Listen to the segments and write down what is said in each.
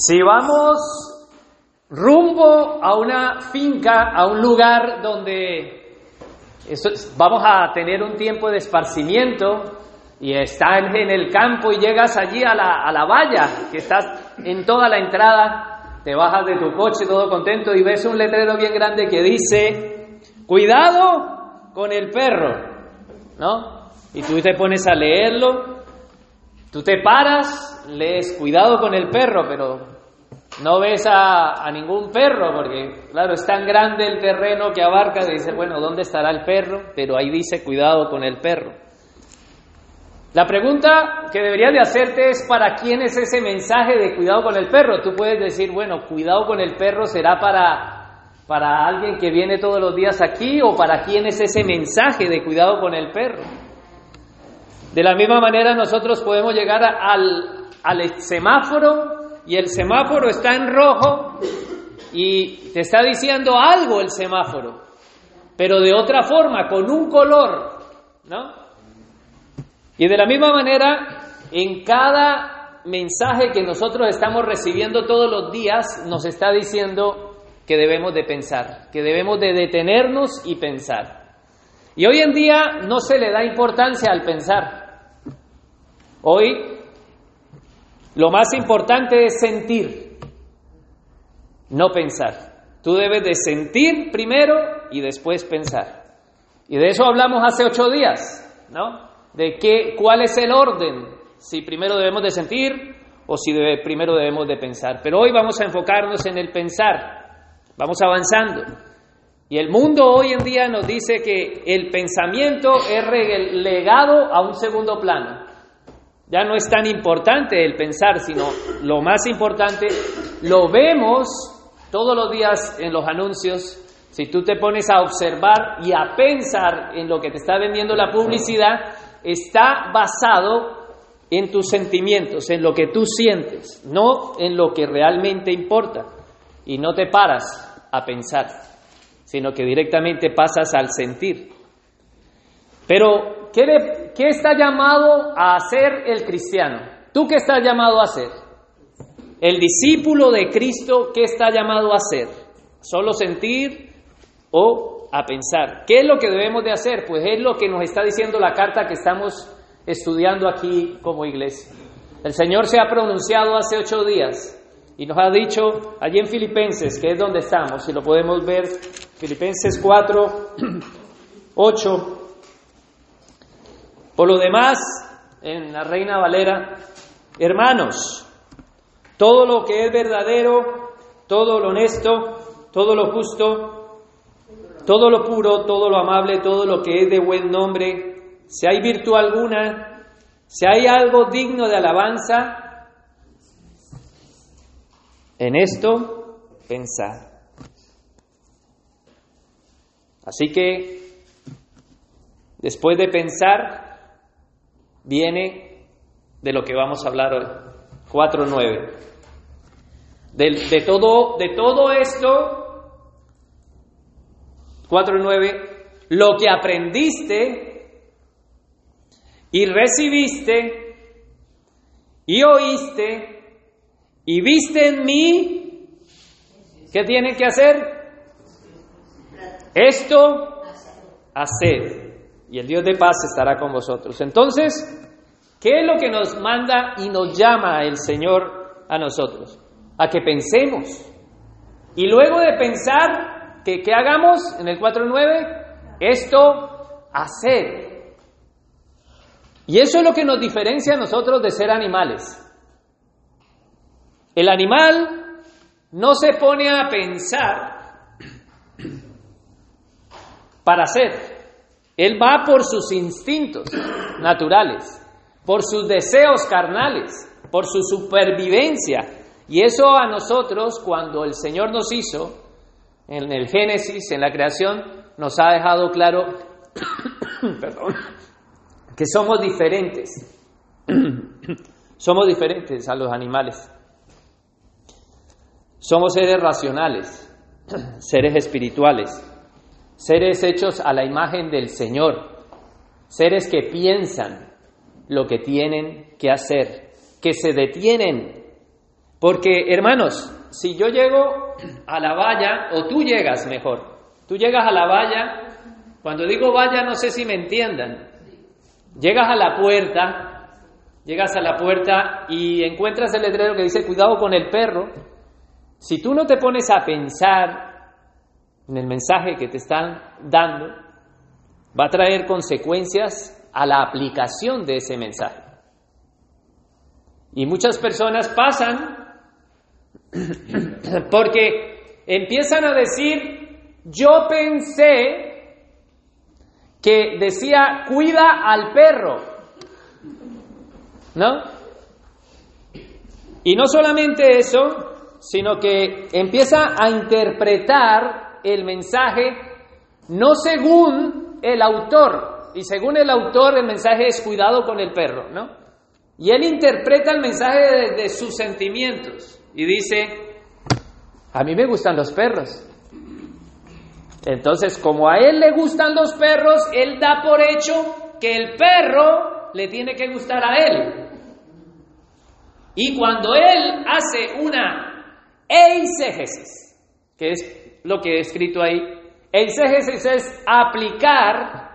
Si vamos rumbo a una finca, a un lugar donde vamos a tener un tiempo de esparcimiento y estás en el campo y llegas allí a la, a la valla, que estás en toda la entrada, te bajas de tu coche todo contento y ves un letrero bien grande que dice, cuidado con el perro, ¿no? Y tú te pones a leerlo Tú te paras, lees cuidado con el perro, pero no ves a, ningún perro, porque claro, es tan grande el terreno que abarca, que dice, bueno, ¿dónde estará el perro? Pero ahí dice cuidado con el perro. La pregunta que deberías de hacerte es para quién es ese mensaje de cuidado con el perro. Tú puedes decir, bueno, cuidado con el perro será para, para alguien que viene todos los días aquí o para quién es ese mensaje de cuidado con el perro. De la misma manera nosotros podemos llegar al, semáforo y el semáforo está en rojo y te está diciendo algo el semáforo, pero de otra forma, con un color, ¿no? Y de la misma manera, en cada mensaje que nosotros estamos recibiendo todos los días, nos está diciendo que debemos de pensar, que debemos de detenernos y pensar. Y hoy en día no se le da importancia al pensar. Hoy lo más importante es sentir, no pensar. Tú debes de sentir primero y después pensar. Y de eso hablamos hace ocho días, ¿no? De qué, cuál es el orden, si primero debemos de sentir o si primero debemos de pensar. Pero hoy vamos a enfocarnos en el pensar, vamos avanzando. Y el mundo hoy en día nos dice que el pensamiento es relegado a un segundo plano. Ya no es tan importante el pensar, sino lo más importante, lo vemos todos los días en los anuncios. Si tú te pones a observar y a pensar en lo que te está vendiendo la publicidad, está basado en tus sentimientos, en lo que tú sientes, no en lo que realmente importa. Y no te paras a pensar, sino que directamente pasas al sentir. Pero ¿qué, está llamado a hacer el cristiano? ¿Tú qué estás llamado a hacer? El discípulo de Cristo, ¿qué está llamado a hacer? ¿Solo sentir o a pensar? ¿Qué es lo que debemos de hacer? Pues es lo que nos está diciendo la carta que estamos estudiando aquí como iglesia. El Señor se ha pronunciado hace ocho días y nos ha dicho allí en Filipenses, que es donde estamos, si lo podemos ver, Filipenses 4, 8, por lo demás, en la Reina Valera, hermanos, todo lo que es verdadero, todo lo honesto, todo lo justo, todo lo puro, todo lo amable, todo lo que es de buen nombre, si hay virtud alguna, si hay algo digno de alabanza, en esto pensad. Así que, después de pensar, viene de lo que vamos a hablar hoy. 4.9. De, de, todo, de todo esto, 4.9, lo que aprendiste y recibiste y oíste y viste en mí, ¿qué tiene que hacer? Esto, hacer y el Dios de paz estará con vosotros. Entonces, ¿qué es lo que nos manda y nos llama el Señor a nosotros? A que pensemos. Y luego de pensar, que, ¿qué hagamos en el 4.9? Esto, hacer. Y eso es lo que nos diferencia a nosotros de ser animales. El animal no se pone a pensar para hacer. Él va por sus instintos naturales, por sus deseos carnales, por su supervivencia. Y eso a nosotros, cuando el Señor nos hizo, en el Génesis, en la creación, nos ha dejado claro, perdón, que somos diferentes. somos diferentes a los animales. Somos seres racionales, seres espirituales seres hechos a la imagen del Señor, seres que piensan lo que tienen que hacer, que se detienen. Porque, hermanos, si yo llego a la valla, o tú llegas mejor, tú llegas a la valla, cuando digo valla no sé si me entiendan, llegas a la puerta, llegas a la puerta y encuentras el letrero que dice cuidado con el perro, si tú no te pones a pensar en el mensaje que te están dando, va a traer consecuencias a la aplicación de ese mensaje. Y muchas personas pasan porque empiezan a decir, yo pensé que decía, cuida al perro, ¿no? Y no solamente eso, sino que empieza a interpretar el mensaje no según el autor, y según el autor el mensaje es cuidado con el perro, ¿no? Y él interpreta el mensaje desde sus sentimientos y dice, a mí me gustan los perros. Entonces, como a él le gustan los perros, él da por hecho que el perro le tiene que gustar a él. Y cuando él hace una eisegesis, que es lo que he escrito ahí, eisegesis es aplicar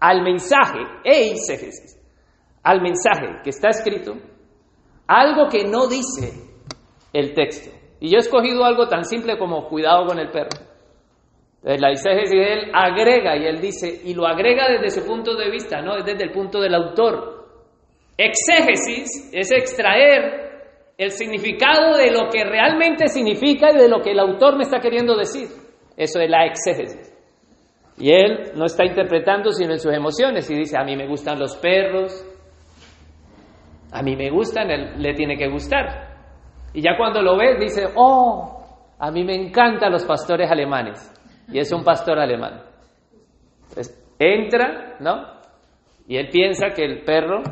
al mensaje, eisegesis, al mensaje que está escrito, algo que no dice el texto. Y yo he escogido algo tan simple como cuidado con el perro. La exégesis de él agrega y él dice, y lo agrega desde su punto de vista, no es desde el punto del autor. Exégesis es extraer el significado de lo que realmente significa y de lo que el autor me está queriendo decir. Eso es la exégesis. Y él no está interpretando sino en sus emociones y dice, a mí me gustan los perros, a mí me gustan, él le tiene que gustar. Y ya cuando lo ves dice, oh, a mí me encantan los pastores alemanes. Y es un pastor alemán. Entonces, entra, ¿no? Y él piensa que el perro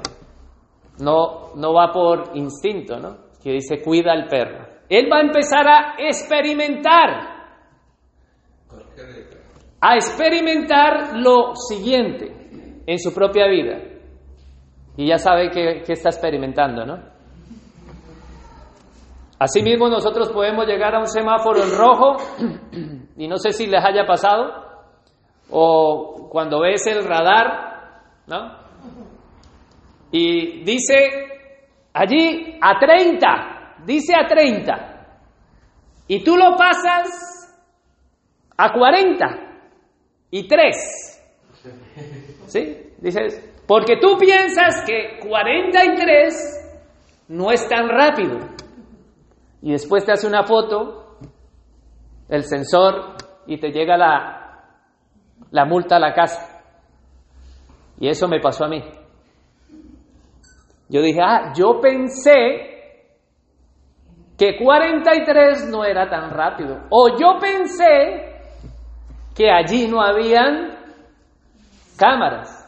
no, no va por instinto, ¿no? Que dice, cuida al perro. Él va a empezar a experimentar. A experimentar lo siguiente en su propia vida. Y ya sabe que, que está experimentando, ¿no? Asimismo, nosotros podemos llegar a un semáforo en rojo, y no sé si les haya pasado, o cuando ves el radar, ¿no? Y dice allí a 30, dice a 30, y tú lo pasas a 40 y 3. ¿Sí? Dices, porque tú piensas que 43 no es tan rápido y después te hace una foto, el sensor, y te llega la, la multa a la casa. Y eso me pasó a mí. Yo dije, ah, yo pensé que 43 no era tan rápido. O yo pensé que allí no habían cámaras.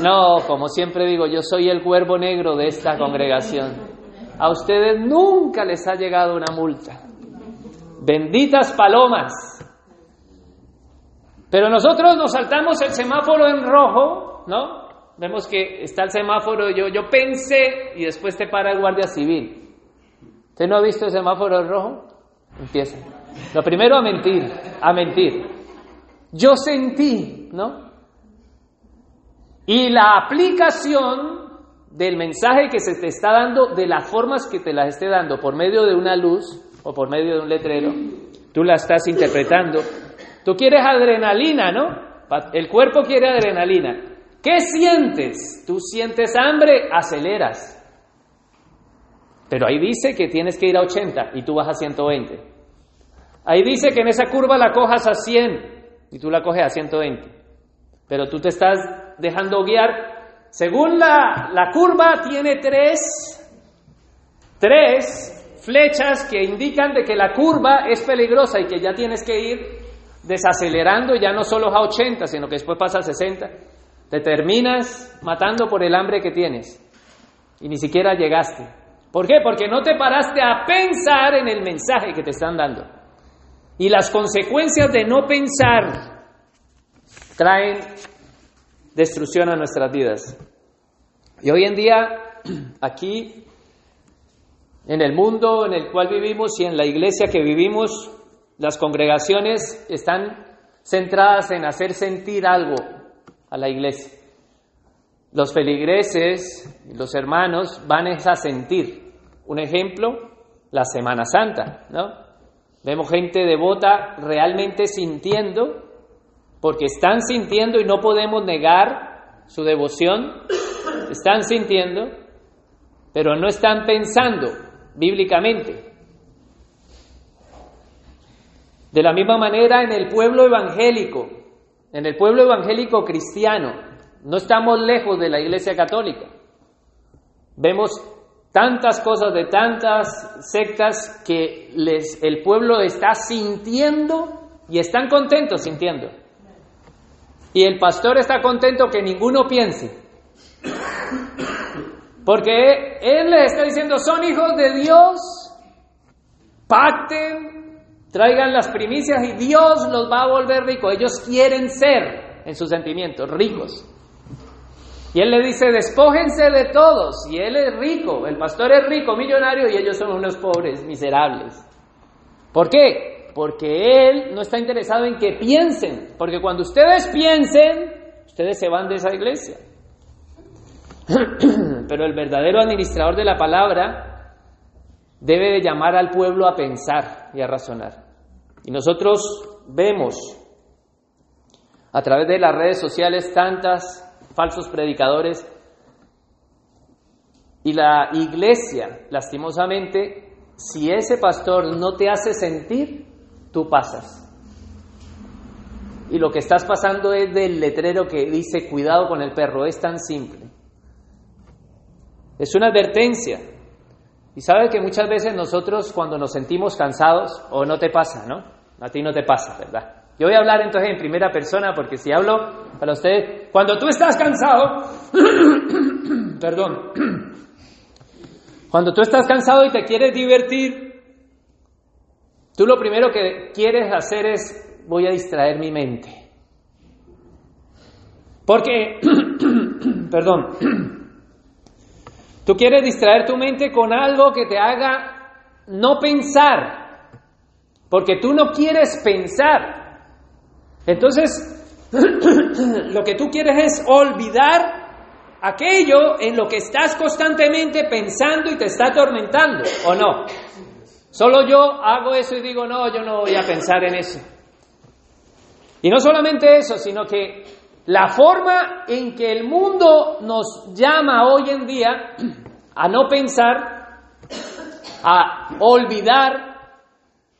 No, como siempre digo, yo soy el cuervo negro de esta congregación. A ustedes nunca les ha llegado una multa. Benditas palomas. Pero nosotros nos saltamos el semáforo en rojo, ¿no? Vemos que está el semáforo, yo, yo pensé y después te para el guardia civil. ¿Usted no ha visto el semáforo rojo? Empieza. Lo primero a mentir, a mentir. Yo sentí, ¿no? Y la aplicación del mensaje que se te está dando, de las formas que te las esté dando, por medio de una luz o por medio de un letrero, tú la estás interpretando. Tú quieres adrenalina, ¿no? El cuerpo quiere adrenalina. ¿Qué sientes? Tú sientes hambre, aceleras. Pero ahí dice que tienes que ir a 80 y tú vas a 120. Ahí dice que en esa curva la cojas a 100 y tú la coges a 120. Pero tú te estás dejando guiar según la, la curva, tiene tres, tres flechas que indican de que la curva es peligrosa y que ya tienes que ir desacelerando ya no solo a 80, sino que después pasa a 60. Te terminas matando por el hambre que tienes y ni siquiera llegaste. ¿Por qué? Porque no te paraste a pensar en el mensaje que te están dando. Y las consecuencias de no pensar traen destrucción a nuestras vidas. Y hoy en día, aquí, En el mundo en el cual vivimos y en la iglesia que vivimos, las congregaciones están centradas en hacer sentir algo a la iglesia. Los feligreses, los hermanos, van a sentir. Un ejemplo, la Semana Santa, ¿no? Vemos gente devota realmente sintiendo, porque están sintiendo y no podemos negar su devoción, están sintiendo, pero no están pensando bíblicamente. De la misma manera en el pueblo evangélico, en el pueblo evangélico cristiano, no estamos lejos de la Iglesia Católica. Vemos tantas cosas de tantas sectas que el pueblo está sintiendo y están contentos sintiendo. Y el pastor está contento que ninguno piense. Porque él les está diciendo, son hijos de Dios, pacten, traigan las primicias y Dios los va a volver ricos. Ellos quieren ser, en sus sentimientos, ricos. Y él le dice, despójense de todos. Y él es rico, el pastor es rico, millonario, y ellos son unos pobres, miserables. ¿Por qué? Porque él no está interesado en que piensen. Porque cuando ustedes piensen, ustedes se van de esa iglesia. Pero el verdadero administrador de la palabra debe de llamar al pueblo a pensar y a razonar. Y nosotros vemos a través de las redes sociales tantas falsos predicadores y la iglesia, lastimosamente, si ese pastor no te hace sentir, tú pasas. Y lo que estás pasando es del letrero que dice cuidado con el perro, es tan simple. Es una advertencia. Y sabe que muchas veces nosotros cuando nos sentimos cansados, o no te pasa, ¿no? A ti no te pasa, ¿verdad? Yo voy a hablar entonces en primera persona porque si hablo para usted, cuando tú estás cansado, perdón, cuando tú estás cansado y te quieres divertir, tú lo primero que quieres hacer es, voy a distraer mi mente. Porque, perdón, Tú quieres distraer tu mente con algo que te haga no pensar, porque tú no quieres pensar. Entonces, lo que tú quieres es olvidar aquello en lo que estás constantemente pensando y te está atormentando, ¿o no? Solo yo hago eso y digo, no, yo no voy a pensar en eso. Y no solamente eso, sino que la forma en que el mundo nos llama hoy en día a no pensar, a olvidar,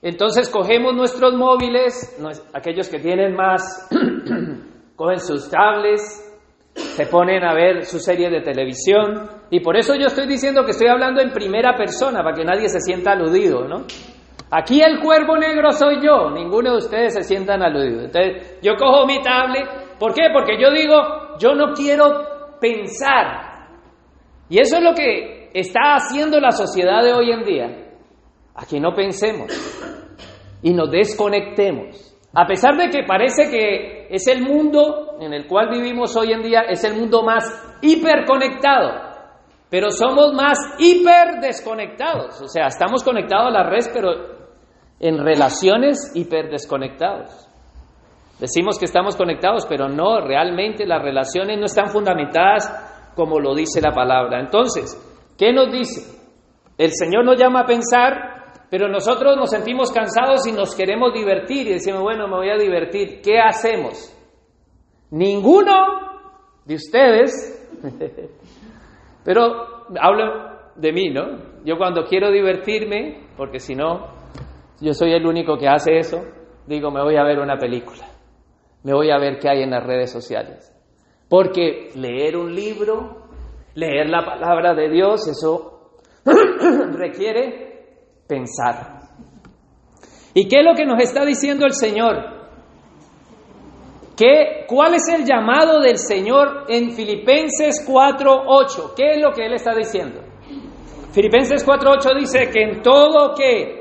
entonces cogemos nuestros móviles, aquellos que tienen más, cogen sus tablets, se ponen a ver su serie de televisión, y por eso yo estoy diciendo que estoy hablando en primera persona, para que nadie se sienta aludido, ¿no? Aquí el cuervo negro soy yo, ninguno de ustedes se sientan aludidos. Entonces, yo cojo mi tablet ¿Por qué? Porque yo digo, yo no quiero pensar. Y eso es lo que está haciendo la sociedad de hoy en día. A que no pensemos y nos desconectemos. A pesar de que parece que es el mundo en el cual vivimos hoy en día, es el mundo más hiperconectado. Pero somos más hiper desconectados. O sea, estamos conectados a la red, pero en relaciones hiper desconectados. Decimos que estamos conectados, pero no, realmente las relaciones no están fundamentadas como lo dice la palabra. Entonces, ¿qué nos dice? El Señor nos llama a pensar, pero nosotros nos sentimos cansados y nos queremos divertir y decimos, bueno, me voy a divertir. ¿Qué hacemos? Ninguno de ustedes, pero hablo de mí, ¿no? Yo cuando quiero divertirme, porque si no, yo soy el único que hace eso, digo, me voy a ver una película me voy a ver qué hay en las redes sociales. Porque leer un libro, leer la palabra de Dios, eso requiere pensar. ¿Y qué es lo que nos está diciendo el Señor? ¿Qué, ¿Cuál es el llamado del Señor en Filipenses 4.8? ¿Qué es lo que Él está diciendo? Filipenses 4.8 dice que en todo que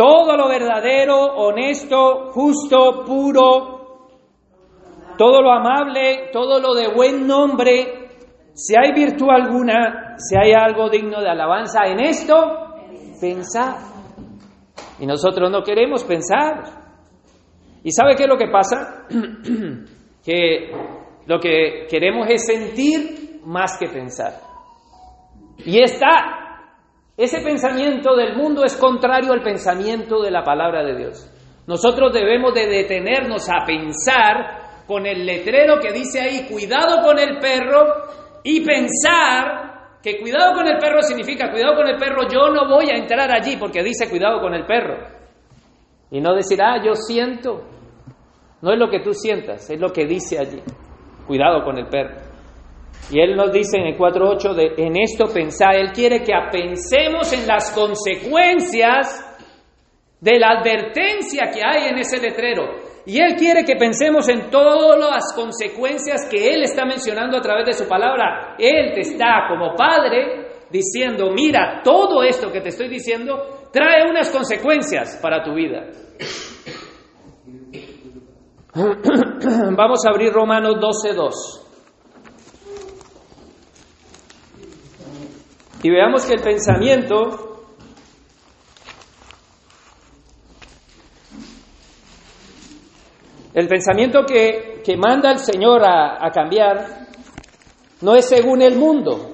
todo lo verdadero, honesto, justo, puro, todo lo amable, todo lo de buen nombre, Si hay virtud alguna, si hay algo digno de alabanza en esto, pensar. Y nosotros no queremos pensar. ¿Y sabe qué es lo que pasa? que lo que queremos es sentir más que pensar. Y está, ese pensamiento del mundo es contrario al pensamiento de la palabra de Dios. Nosotros debemos de detenernos a pensar con el letrero que dice ahí, cuidado con el perro, y pensar que cuidado con el perro significa, cuidado con el perro, yo no voy a entrar allí porque dice cuidado con el perro. Y no decir, ah, yo siento. No es lo que tú sientas, es lo que dice allí. Cuidado con el perro. Y él nos dice en el 4.8 de en esto pensar, él quiere que pensemos en las consecuencias de la advertencia que hay en ese letrero. Y Él quiere que pensemos en todas las consecuencias que Él está mencionando a través de su palabra. Él te está como padre diciendo, mira, todo esto que te estoy diciendo trae unas consecuencias para tu vida. Vamos a abrir Romanos 12.2. Y veamos que el pensamiento El pensamiento que, manda el Señor a, a, cambiar no es según el mundo.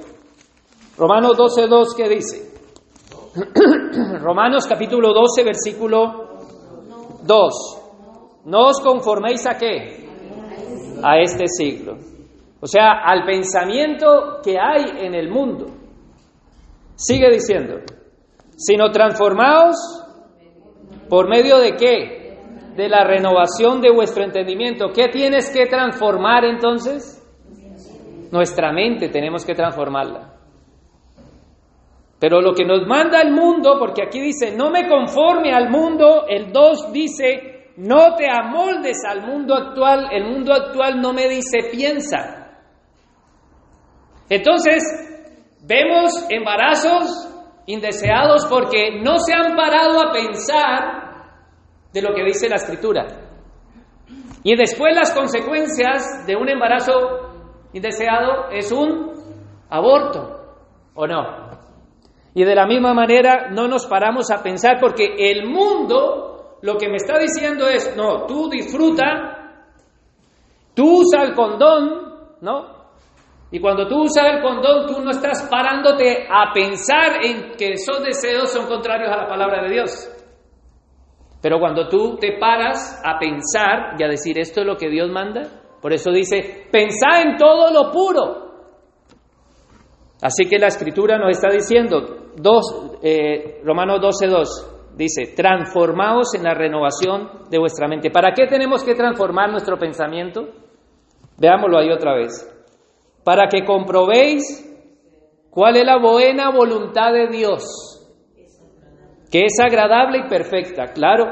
Romanos 12.2, ¿qué dice? Romanos capítulo 12, versículo 2. No os conforméis a qué? A este siglo. O sea, al pensamiento que hay en el mundo. Sigue diciendo, sino transformaos por medio de qué? de la renovación de vuestro entendimiento. ¿Qué tienes que transformar entonces? Nuestra mente tenemos que transformarla. Pero lo que nos manda el mundo, porque aquí dice, no me conforme al mundo, el 2 dice, no te amoldes al mundo actual, el mundo actual no me dice, piensa. Entonces, vemos embarazos indeseados porque no se han parado a pensar de lo que dice la escritura. Y después las consecuencias de un embarazo indeseado es un aborto, ¿o no? Y de la misma manera no nos paramos a pensar porque el mundo lo que me está diciendo es, no, tú disfruta, tú usa el condón, ¿no? Y cuando tú usas el condón, tú no estás parándote a pensar en que esos deseos son contrarios a la palabra de Dios. Pero cuando tú te paras a pensar y a decir esto es lo que Dios manda, por eso dice, pensá en todo lo puro. Así que la escritura nos está diciendo, dos, eh, Romanos 12.2, dice, transformaos en la renovación de vuestra mente. ¿Para qué tenemos que transformar nuestro pensamiento? Veámoslo ahí otra vez. Para que comprobéis cuál es la buena voluntad de Dios que es agradable y perfecta. Claro,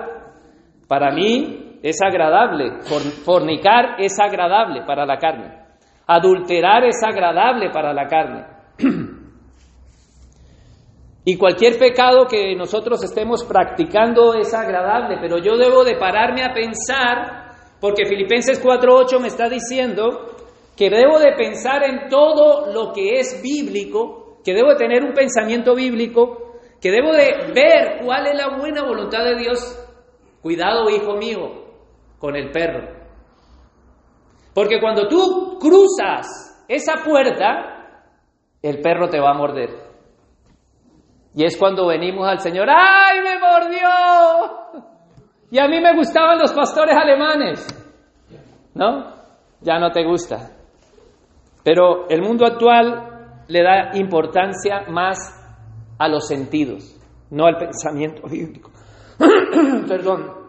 para mí es agradable, fornicar es agradable para la carne, adulterar es agradable para la carne. Y cualquier pecado que nosotros estemos practicando es agradable, pero yo debo de pararme a pensar, porque Filipenses 4.8 me está diciendo que debo de pensar en todo lo que es bíblico, que debo de tener un pensamiento bíblico que debo de ver cuál es la buena voluntad de Dios. Cuidado, hijo mío, con el perro. Porque cuando tú cruzas esa puerta, el perro te va a morder. Y es cuando venimos al Señor, ¡ay, me mordió! Y a mí me gustaban los pastores alemanes. ¿No? Ya no te gusta. Pero el mundo actual le da importancia más a los sentidos, no al pensamiento bíblico. Perdón.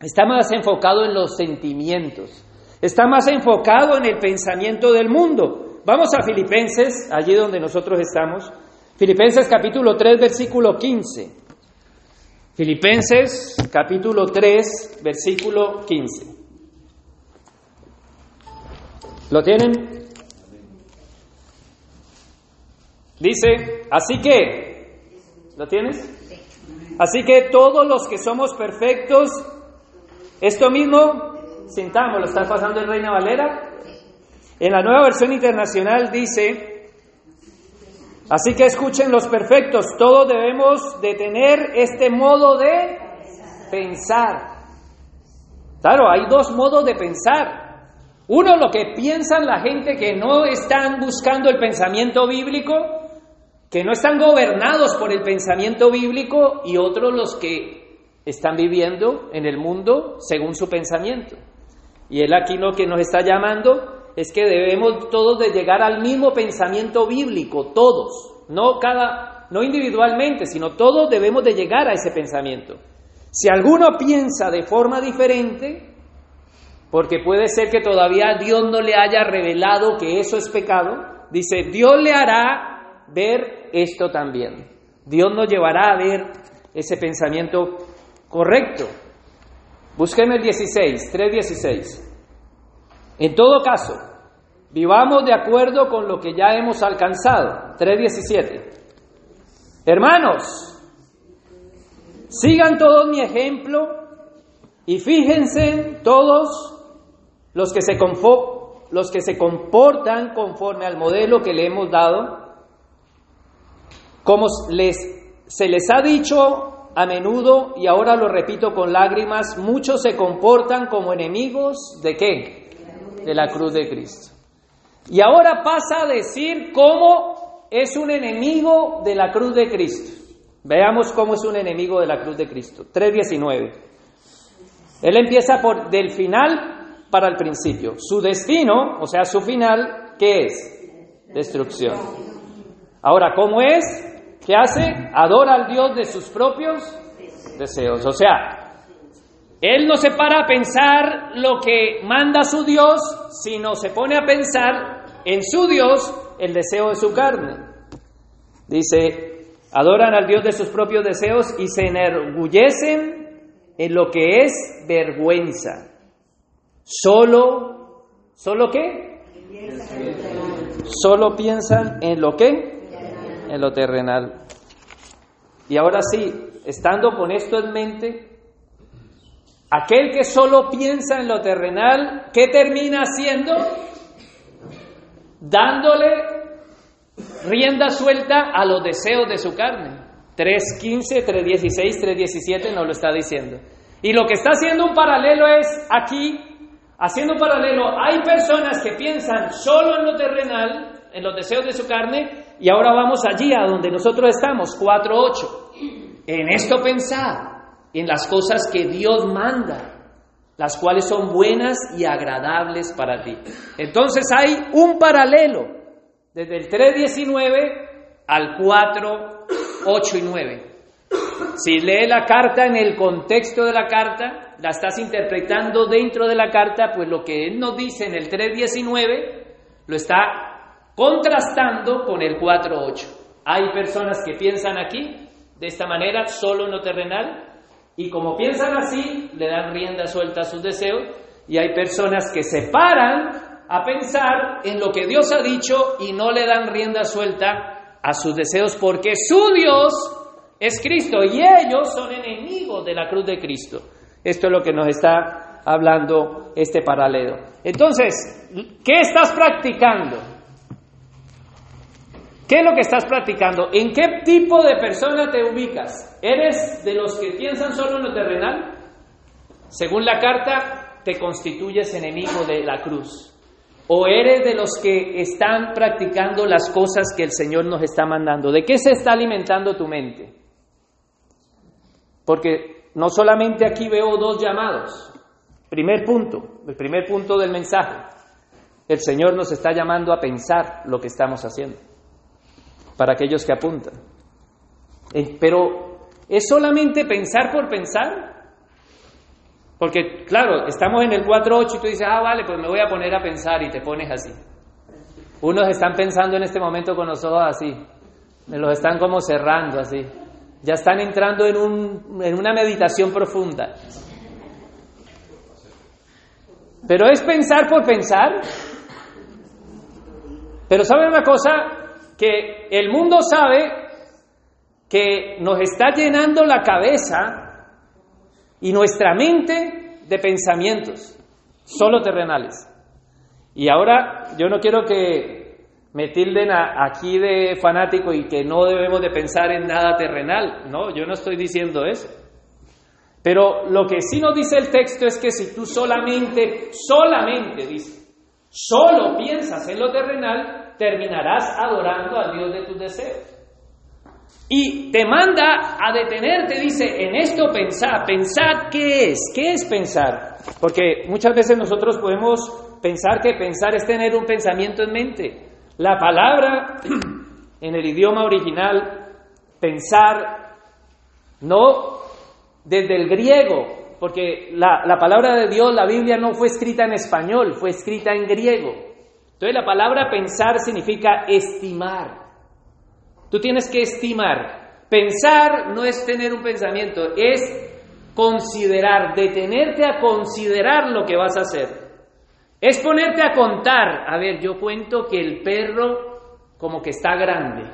Está más enfocado en los sentimientos. Está más enfocado en el pensamiento del mundo. Vamos a Filipenses, allí donde nosotros estamos. Filipenses capítulo 3, versículo 15. Filipenses capítulo 3, versículo 15. ¿Lo tienen? Dice, así que ¿Lo tienes? Así que todos los que somos perfectos, esto mismo, sintamos, lo está pasando en Reina Valera. En la nueva versión internacional dice, Así que escuchen los perfectos, todos debemos de tener este modo de pensar. Claro, hay dos modos de pensar. Uno, lo que piensan la gente que no están buscando el pensamiento bíblico, que no están gobernados por el pensamiento bíblico, y otros los que están viviendo en el mundo según su pensamiento. Y él aquí lo que nos está llamando es que debemos todos de llegar al mismo pensamiento bíblico, todos, no cada, no individualmente, sino todos debemos de llegar a ese pensamiento. Si alguno piensa de forma diferente, porque puede ser que todavía Dios no le haya revelado que eso es pecado, dice, Dios le hará ver esto también. Dios nos llevará a ver ese pensamiento correcto. Búsqueme el 16, 3.16. En todo caso, vivamos de acuerdo con lo que ya hemos alcanzado. 3.17. Hermanos, sigan todos mi ejemplo y fíjense todos los que se, los que se comportan conforme al modelo que le hemos dado, como les, se les ha dicho a menudo, y ahora lo repito con lágrimas, muchos se comportan como enemigos de qué? de la cruz de Cristo. Y ahora pasa a decir cómo es un enemigo de la cruz de Cristo. Veamos cómo es un enemigo de la cruz de Cristo. 3.19. Él empieza por del final para el principio. Su destino, o sea, su final, ¿qué es? Destrucción. Ahora, ¿cómo es? ¿Qué hace? Adora al Dios de sus propios deseos. O sea, él no se para a pensar lo que manda su Dios, sino se pone a pensar en su Dios el deseo de su carne. Dice, adoran al Dios de sus propios deseos y se enorgullecen en lo que es vergüenza. Solo, ¿solo qué? Solo piensan en lo que? En lo terrenal. Y ahora sí, estando con esto en mente, Aquel que solo piensa en lo terrenal, ¿qué termina haciendo? Dándole rienda suelta a los deseos de su carne. 3.15, 3.16, 3.17 nos lo está diciendo. Y lo que está haciendo un paralelo es aquí, haciendo un paralelo, hay personas que piensan solo en lo terrenal, en los deseos de su carne, y ahora vamos allí a donde nosotros estamos, 4.8. En esto pensar en las cosas que Dios manda, las cuales son buenas y agradables para ti. Entonces hay un paralelo desde el 3.19 al 4, 8 y 9. Si lee la carta en el contexto de la carta, la estás interpretando dentro de la carta, pues lo que él nos dice en el 3.19 lo está contrastando con el 4.8. Hay personas que piensan aquí de esta manera, solo en lo terrenal, y como piensan así, le dan rienda suelta a sus deseos. Y hay personas que se paran a pensar en lo que Dios ha dicho y no le dan rienda suelta a sus deseos porque su Dios es Cristo y ellos son enemigos de la cruz de Cristo. Esto es lo que nos está hablando este paralelo. Entonces, ¿qué estás practicando? ¿Qué es lo que estás practicando? ¿En qué tipo de persona te ubicas? ¿Eres de los que piensan solo en lo terrenal? Según la carta, te constituyes enemigo de la cruz. ¿O eres de los que están practicando las cosas que el Señor nos está mandando? ¿De qué se está alimentando tu mente? Porque no solamente aquí veo dos llamados. Primer punto, el primer punto del mensaje. El Señor nos está llamando a pensar lo que estamos haciendo para aquellos que apuntan. Eh, pero ¿es solamente pensar por pensar? Porque, claro, estamos en el 4.8 y tú dices, ah, vale, pues me voy a poner a pensar y te pones así. Unos están pensando en este momento con los ojos así, me los están como cerrando así. Ya están entrando en, un, en una meditación profunda. Pero es pensar por pensar. Pero ¿saben una cosa? Que el mundo sabe que nos está llenando la cabeza y nuestra mente de pensamientos, solo terrenales. Y ahora yo no quiero que me tilden aquí de fanático y que no debemos de pensar en nada terrenal. No, yo no estoy diciendo eso. Pero lo que sí nos dice el texto es que si tú solamente, solamente, dice, solo piensas en lo terrenal, terminarás adorando al Dios de tus deseos. Y te manda a detenerte, dice, en esto pensad, pensad qué es, qué es pensar. Porque muchas veces nosotros podemos pensar que pensar es tener un pensamiento en mente. La palabra en el idioma original, pensar, no desde el griego, porque la, la, palabra de Dios, la Biblia no fue escrita en español, fue escrita en griego. Entonces la palabra pensar significa estimar. Tú tienes que estimar. Pensar no es tener un pensamiento, es considerar, detenerte a considerar lo que vas a hacer. Es ponerte a contar. A ver, yo cuento que el perro como que está grande.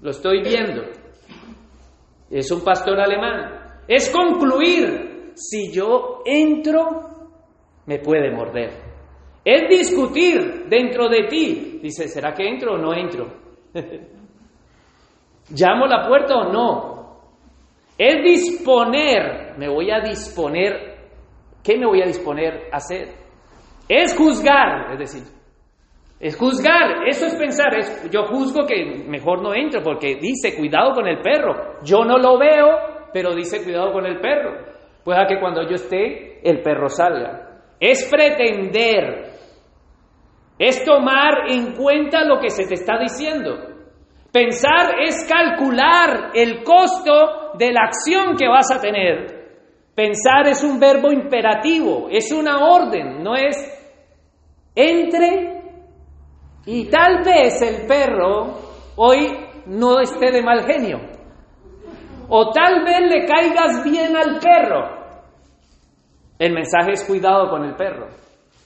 Lo estoy viendo. Es un pastor alemán. Es concluir. Si yo entro, me puede morder. Es discutir dentro de ti. Dice, ¿será que entro o no entro? ¿Llamo la puerta o no? Es disponer. Me voy a disponer. ¿Qué me voy a disponer a hacer? Es juzgar, es decir, es juzgar, eso es pensar, es, yo juzgo que mejor no entro porque dice cuidado con el perro. Yo no lo veo, pero dice cuidado con el perro. Pueda que cuando yo esté, el perro salga. Es pretender, es tomar en cuenta lo que se te está diciendo. Pensar es calcular el costo de la acción que vas a tener. Pensar es un verbo imperativo, es una orden, no es entre y tal vez el perro hoy no esté de mal genio. O tal vez le caigas bien al perro. El mensaje es cuidado con el perro.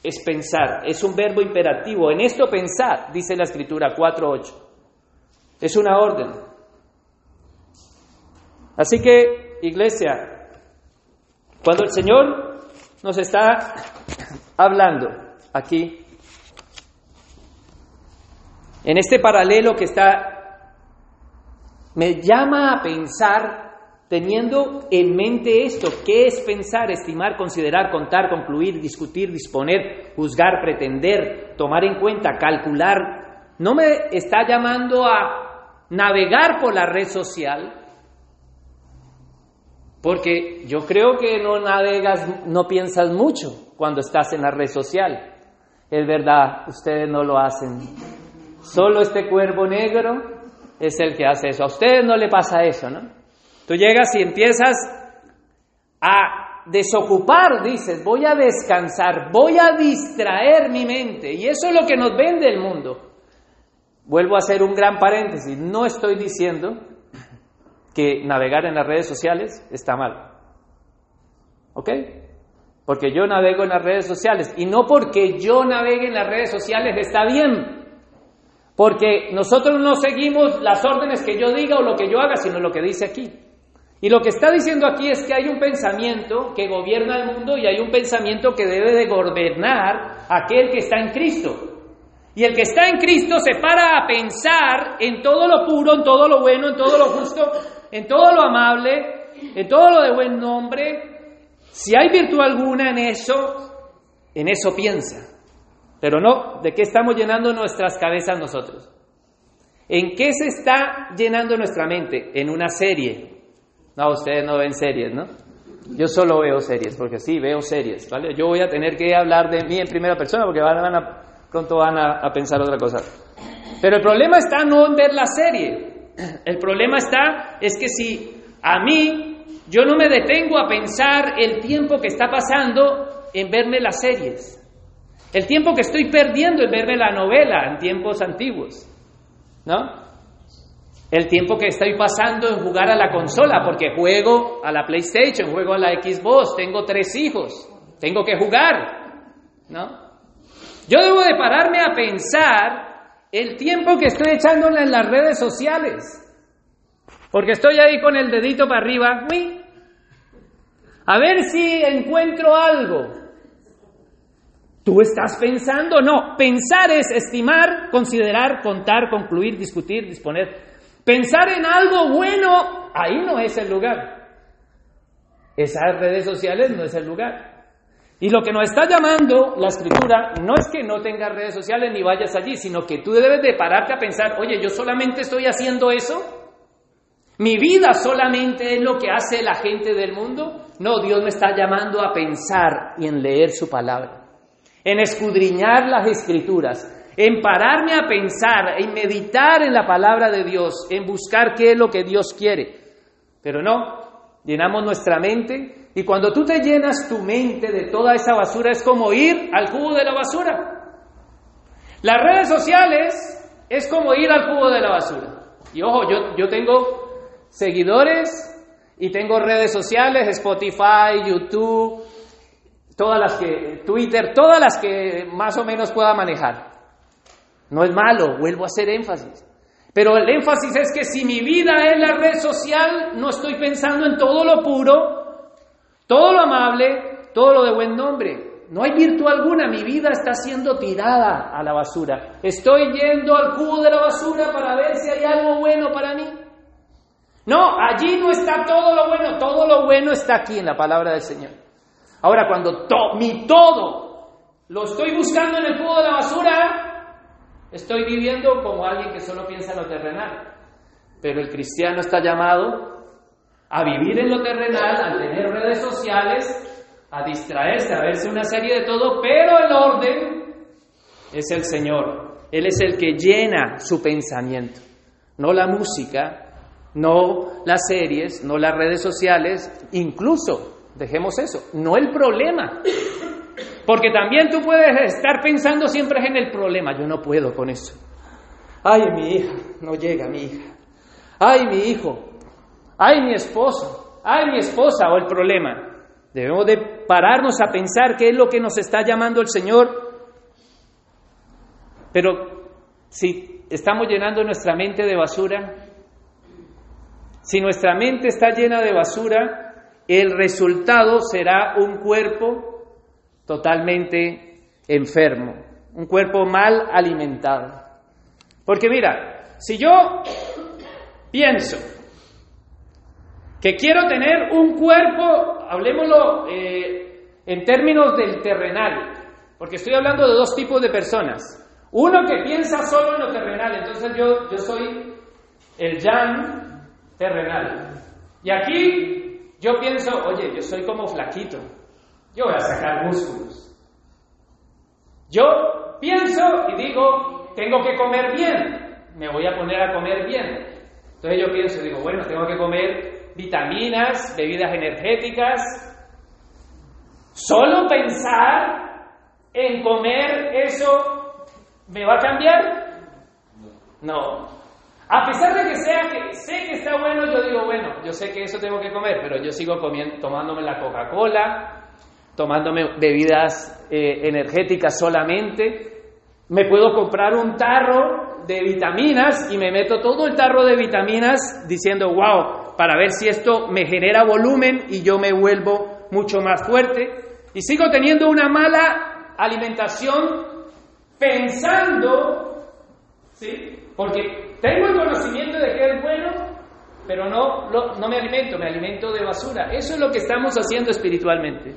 Es pensar, es un verbo imperativo. En esto pensar, dice la escritura 4.8. Es una orden. Así que, iglesia, cuando el Señor nos está hablando aquí, en este paralelo que está, me llama a pensar teniendo en mente esto, ¿qué es pensar, estimar, considerar, contar, concluir, discutir, disponer, juzgar, pretender, tomar en cuenta, calcular? No me está llamando a navegar por la red social, porque yo creo que no navegas, no piensas mucho cuando estás en la red social. Es verdad, ustedes no lo hacen. Solo este cuervo negro es el que hace eso. A ustedes no le pasa eso, ¿no? Tú llegas y empiezas a desocupar, dices, voy a descansar, voy a distraer mi mente. Y eso es lo que nos vende el mundo. Vuelvo a hacer un gran paréntesis. No estoy diciendo que navegar en las redes sociales está mal. ¿Ok? Porque yo navego en las redes sociales. Y no porque yo navegue en las redes sociales está bien. Porque nosotros no seguimos las órdenes que yo diga o lo que yo haga, sino lo que dice aquí. Y lo que está diciendo aquí es que hay un pensamiento que gobierna el mundo y hay un pensamiento que debe de gobernar aquel que está en Cristo. Y el que está en Cristo se para a pensar en todo lo puro, en todo lo bueno, en todo lo justo, en todo lo amable, en todo lo de buen nombre. Si hay virtud alguna en eso, en eso piensa. Pero no, ¿de qué estamos llenando nuestras cabezas nosotros? ¿En qué se está llenando nuestra mente? En una serie. No, ustedes no ven series, ¿no? Yo solo veo series, porque sí, veo series, ¿vale? Yo voy a tener que hablar de mí en primera persona porque van, a, pronto van a, pensar otra cosa. Pero el problema está no en ver la serie. El problema está es que si a mí yo no me detengo a pensar el tiempo que está pasando en verme las series. El tiempo que estoy perdiendo en verme la novela en tiempos antiguos, ¿no? El tiempo que estoy pasando en jugar a la consola, porque juego a la PlayStation, juego a la Xbox, tengo tres hijos, tengo que jugar, ¿no? Yo debo de pararme a pensar el tiempo que estoy echando en las redes sociales, porque estoy ahí con el dedito para arriba, a ver si encuentro algo, ¿Tú estás pensando? No, pensar es estimar, considerar, contar, concluir, discutir, disponer. Pensar en algo bueno, ahí no es el lugar. Esas redes sociales no es el lugar. Y lo que nos está llamando la escritura no es que no tengas redes sociales ni vayas allí, sino que tú debes de pararte a pensar, oye, yo solamente estoy haciendo eso. Mi vida solamente es lo que hace la gente del mundo. No, Dios me está llamando a pensar y en leer su palabra, en escudriñar las escrituras, en pararme a pensar, en meditar en la palabra de Dios, en buscar qué es lo que Dios quiere. Pero no, llenamos nuestra mente y cuando tú te llenas tu mente de toda esa basura es como ir al cubo de la basura. Las redes sociales es como ir al cubo de la basura. Y ojo, yo, yo tengo seguidores y tengo redes sociales, Spotify, YouTube, todas las que, Twitter, todas las que más o menos pueda manejar. No es malo, vuelvo a hacer énfasis. Pero el énfasis es que si mi vida es la red social, no estoy pensando en todo lo puro, todo lo amable, todo lo de buen nombre. No hay virtud alguna, mi vida está siendo tirada a la basura. Estoy yendo al cubo de la basura para ver si hay algo bueno para mí. No, allí no está todo lo bueno, todo lo bueno está aquí en la palabra del Señor. Ahora, cuando mi todo lo estoy buscando en el cubo de la basura, estoy viviendo como alguien que solo piensa en lo terrenal. Pero el cristiano está llamado a vivir en lo terrenal, a tener redes sociales, a distraerse, a verse una serie de todo, pero el orden es el Señor. Él es el que llena su pensamiento, no la música, no las series, no las redes sociales, incluso, dejemos eso, no el problema. Porque también tú puedes estar pensando siempre en el problema, yo no puedo con eso. Ay, mi hija, no llega mi hija. Ay, mi hijo. Ay, mi esposo. Ay, mi esposa o el problema. Debemos de pararnos a pensar qué es lo que nos está llamando el Señor. Pero si estamos llenando nuestra mente de basura, si nuestra mente está llena de basura, el resultado será un cuerpo totalmente enfermo, un cuerpo mal alimentado. Porque mira, si yo pienso que quiero tener un cuerpo, hablemoslo eh, en términos del terrenal, porque estoy hablando de dos tipos de personas. Uno que piensa solo en lo terrenal, entonces yo, yo soy el Jan terrenal. Y aquí yo pienso, oye, yo soy como flaquito, yo voy a sacar músculos. Yo pienso y digo, tengo que comer bien, me voy a poner a comer bien. Entonces yo pienso, digo, bueno, tengo que comer vitaminas, bebidas energéticas. Solo pensar en comer eso me va a cambiar? No, a pesar de que sea que sé que está bueno, yo digo, bueno, yo sé que eso tengo que comer, pero yo sigo comiendo, tomándome la Coca-Cola, tomándome bebidas eh, energéticas solamente. Me puedo comprar un tarro de vitaminas y me meto todo el tarro de vitaminas diciendo, wow, para ver si esto me genera volumen y yo me vuelvo mucho más fuerte. Y sigo teniendo una mala alimentación pensando, ¿sí? Porque tengo el conocimiento de que es bueno, pero no, no me alimento, me alimento de basura. Eso es lo que estamos haciendo espiritualmente.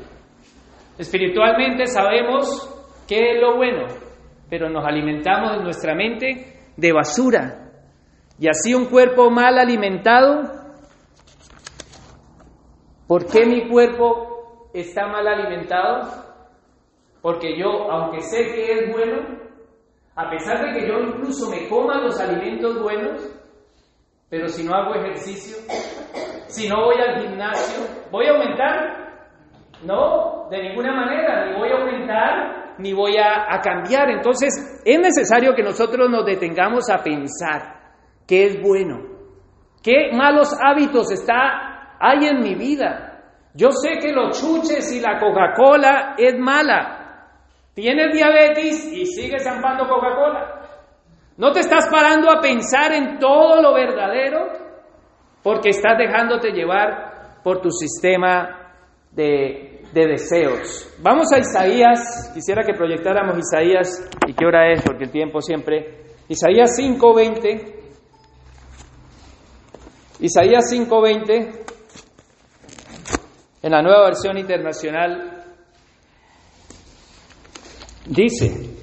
Espiritualmente sabemos qué es lo bueno, pero nos alimentamos en nuestra mente de basura. Y así un cuerpo mal alimentado, ¿por qué mi cuerpo está mal alimentado? Porque yo, aunque sé que es bueno, a pesar de que yo incluso me coma los alimentos buenos, pero si no hago ejercicio, si no voy al gimnasio, ¿voy a aumentar? No, de ninguna manera, ni voy a aumentar, ni voy a, a cambiar. Entonces, es necesario que nosotros nos detengamos a pensar qué es bueno, qué malos hábitos está, hay en mi vida. Yo sé que los chuches y la Coca-Cola es mala, Tienes diabetes y sigues zampando Coca-Cola. No te estás parando a pensar en todo lo verdadero porque estás dejándote llevar por tu sistema de de deseos. Vamos a Isaías, quisiera que proyectáramos Isaías, y qué hora es, porque el tiempo siempre. Isaías 5:20. Isaías 5:20, en la nueva versión internacional, dice,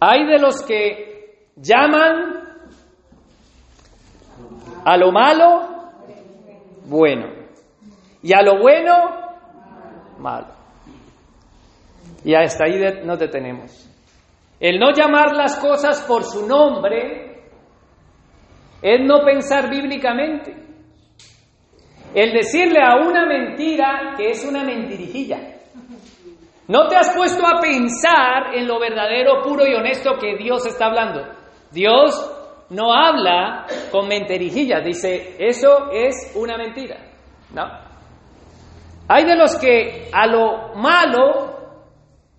hay de los que llaman a lo malo bueno y a lo bueno malo. Y hasta ahí nos detenemos. El no llamar las cosas por su nombre es no pensar bíblicamente. El decirle a una mentira que es una mentirijilla. No te has puesto a pensar en lo verdadero, puro y honesto que Dios está hablando. Dios no habla con mentirijillas, dice, eso es una mentira. ¿No? Hay de los que a lo malo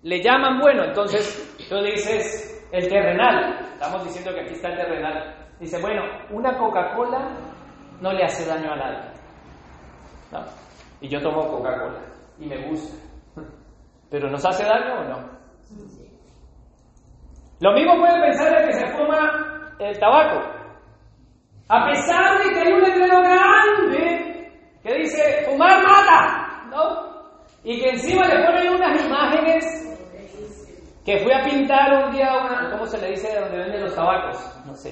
le llaman bueno, entonces tú dices el terrenal, estamos diciendo que aquí está el terrenal. Dice, bueno, una Coca-Cola no le hace daño a nadie. ¿No? Y yo tomo Coca-Cola y me gusta. ¿Pero nos hace daño o no? Lo mismo puede pensar el que se fuma el tabaco. A pesar de que hay un letrero grande que dice fumar mata, ¿no? Y que encima le ponen unas imágenes que fui a pintar un día una, ¿cómo se le dice de donde venden los tabacos? No sé.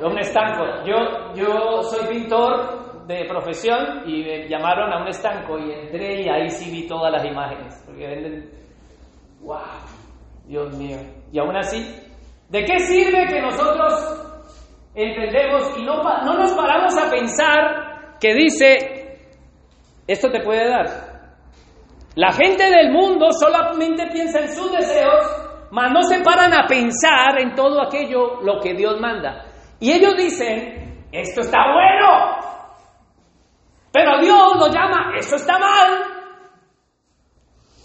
Un estanco. Yo, yo soy pintor de profesión y me llamaron a un estanco y entré y ahí sí vi todas las imágenes. Porque venden. ¡Wow! Dios mío. Y aún así, ¿de qué sirve que nosotros entendemos y no, no nos paramos a pensar que dice, esto te puede dar? La gente del mundo solamente piensa en sus deseos, mas no se paran a pensar en todo aquello lo que Dios manda. Y ellos dicen, esto está bueno, pero Dios lo llama, esto está mal.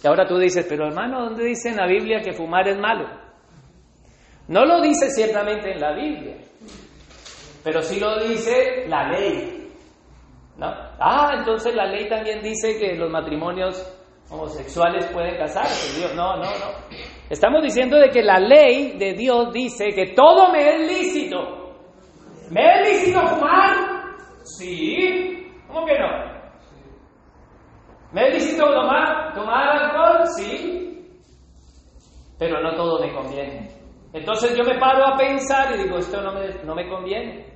Y ahora tú dices, pero hermano, ¿dónde dice en la Biblia que fumar es malo? No lo dice ciertamente en la Biblia, pero sí lo dice la ley. ¿No? Ah, entonces la ley también dice que los matrimonios homosexuales pueden casarse. Dios, no, no, no. Estamos diciendo de que la ley de Dios dice que todo me es lícito. ¿Me es lícito fumar? Sí. ¿Cómo que no? ¿Me es lícito tomar, tomar alcohol? Sí. Pero no todo me conviene. Entonces yo me paro a pensar y digo, esto no me, no me conviene.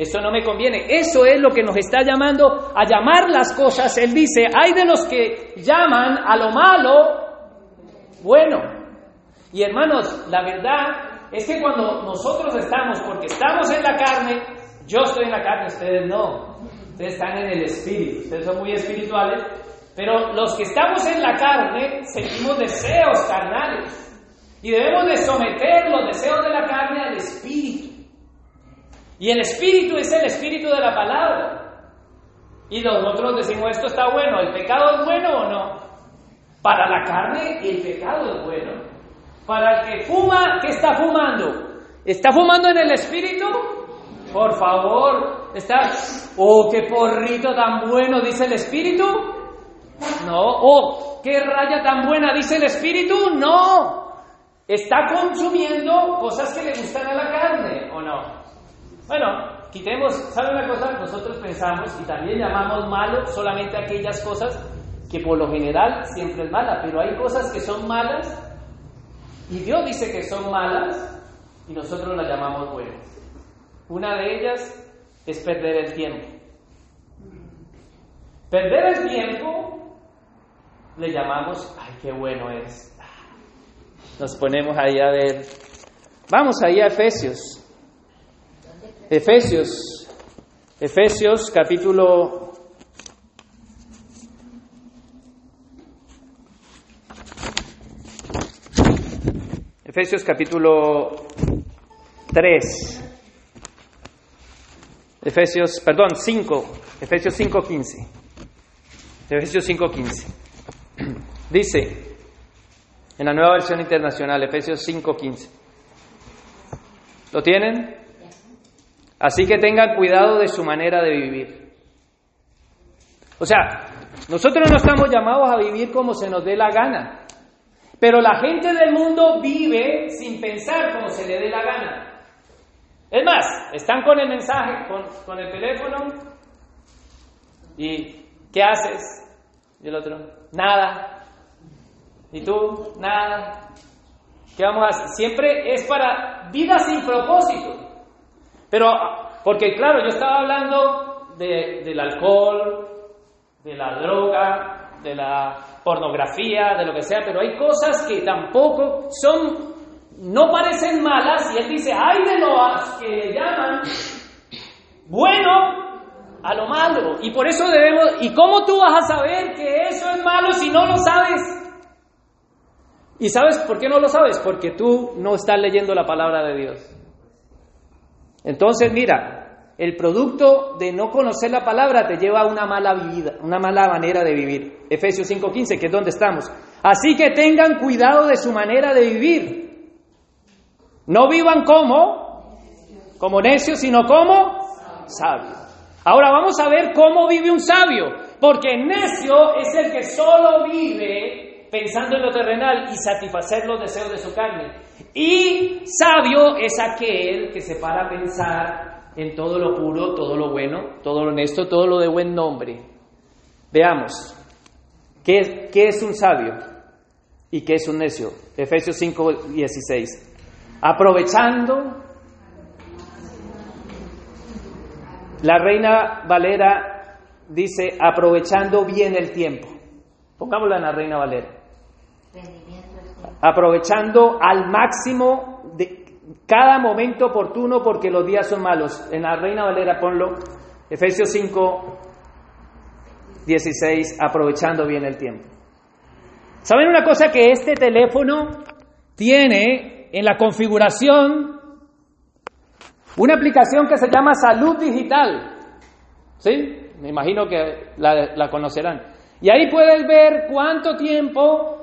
Esto no me conviene. Eso es lo que nos está llamando a llamar las cosas. Él dice, hay de los que llaman a lo malo bueno. Y hermanos, la verdad es que cuando nosotros estamos, porque estamos en la carne, yo estoy en la carne, ustedes no. Ustedes están en el espíritu, ustedes son muy espirituales, pero los que estamos en la carne sentimos deseos carnales. Y debemos de someter los deseos de la carne al espíritu. Y el espíritu es el espíritu de la palabra. Y nosotros decimos, esto está bueno, ¿el pecado es bueno o no? Para la carne el pecado es bueno. Para el que fuma, ¿qué está fumando? ¿Está fumando en el espíritu? Por favor, está, oh, qué porrito tan bueno, dice el espíritu. No, oh, qué raya tan buena, dice el espíritu. No, está consumiendo cosas que le gustan a la carne, ¿o no? Bueno, quitemos, ¿sabe una cosa? Nosotros pensamos y también llamamos malo solamente aquellas cosas que por lo general siempre es mala, pero hay cosas que son malas y Dios dice que son malas y nosotros las llamamos buenas. Una de ellas es perder el tiempo. Perder el tiempo le llamamos, ay, qué bueno es. Nos ponemos ahí a ver. Vamos ahí a Efesios. Efesios, Efesios capítulo Efesios capítulo 3. Efesios, perdón, 5. Efesios 5:15. Efesios 5:15. Dice en la nueva versión internacional, Efesios 5:15. ¿Lo tienen? Así que tengan cuidado de su manera de vivir. O sea, nosotros no estamos llamados a vivir como se nos dé la gana. Pero la gente del mundo vive sin pensar como se le dé la gana. Es más, están con el mensaje, con, con el teléfono, y ¿qué haces? Y el otro, nada. ¿Y tú? Nada. ¿Qué vamos a hacer? Siempre es para vida sin propósito. Pero, porque claro, yo estaba hablando de, del alcohol, de la droga, de la pornografía, de lo que sea, pero hay cosas que tampoco son, no parecen malas, y él dice, hay de los que le llaman bueno a lo malo, y por eso debemos, ¿y cómo tú vas a saber que eso es malo si no lo sabes? ¿Y sabes por qué no lo sabes? Porque tú no estás leyendo la palabra de Dios. Entonces, mira, el producto de no conocer la palabra te lleva a una mala vida, una mala manera de vivir. Efesios 5:15, que es donde estamos. Así que tengan cuidado de su manera de vivir. No vivan como como necios, sino como sabios. Ahora vamos a ver cómo vive un sabio, porque necio es el que solo vive pensando en lo terrenal y satisfacer los deseos de su carne. Y sabio es aquel que se para a pensar en todo lo puro, todo lo bueno, todo lo honesto, todo lo de buen nombre. Veamos, ¿qué, qué es un sabio y qué es un necio? Efesios 5, 16. Aprovechando, la reina Valera dice, aprovechando bien el tiempo. Pongámosla en la reina Valera aprovechando al máximo de cada momento oportuno porque los días son malos. En la Reina Valera ponlo, Efesios 5, 16, aprovechando bien el tiempo. ¿Saben una cosa que este teléfono tiene en la configuración? Una aplicación que se llama Salud Digital. ¿Sí? Me imagino que la, la conocerán. Y ahí puedes ver cuánto tiempo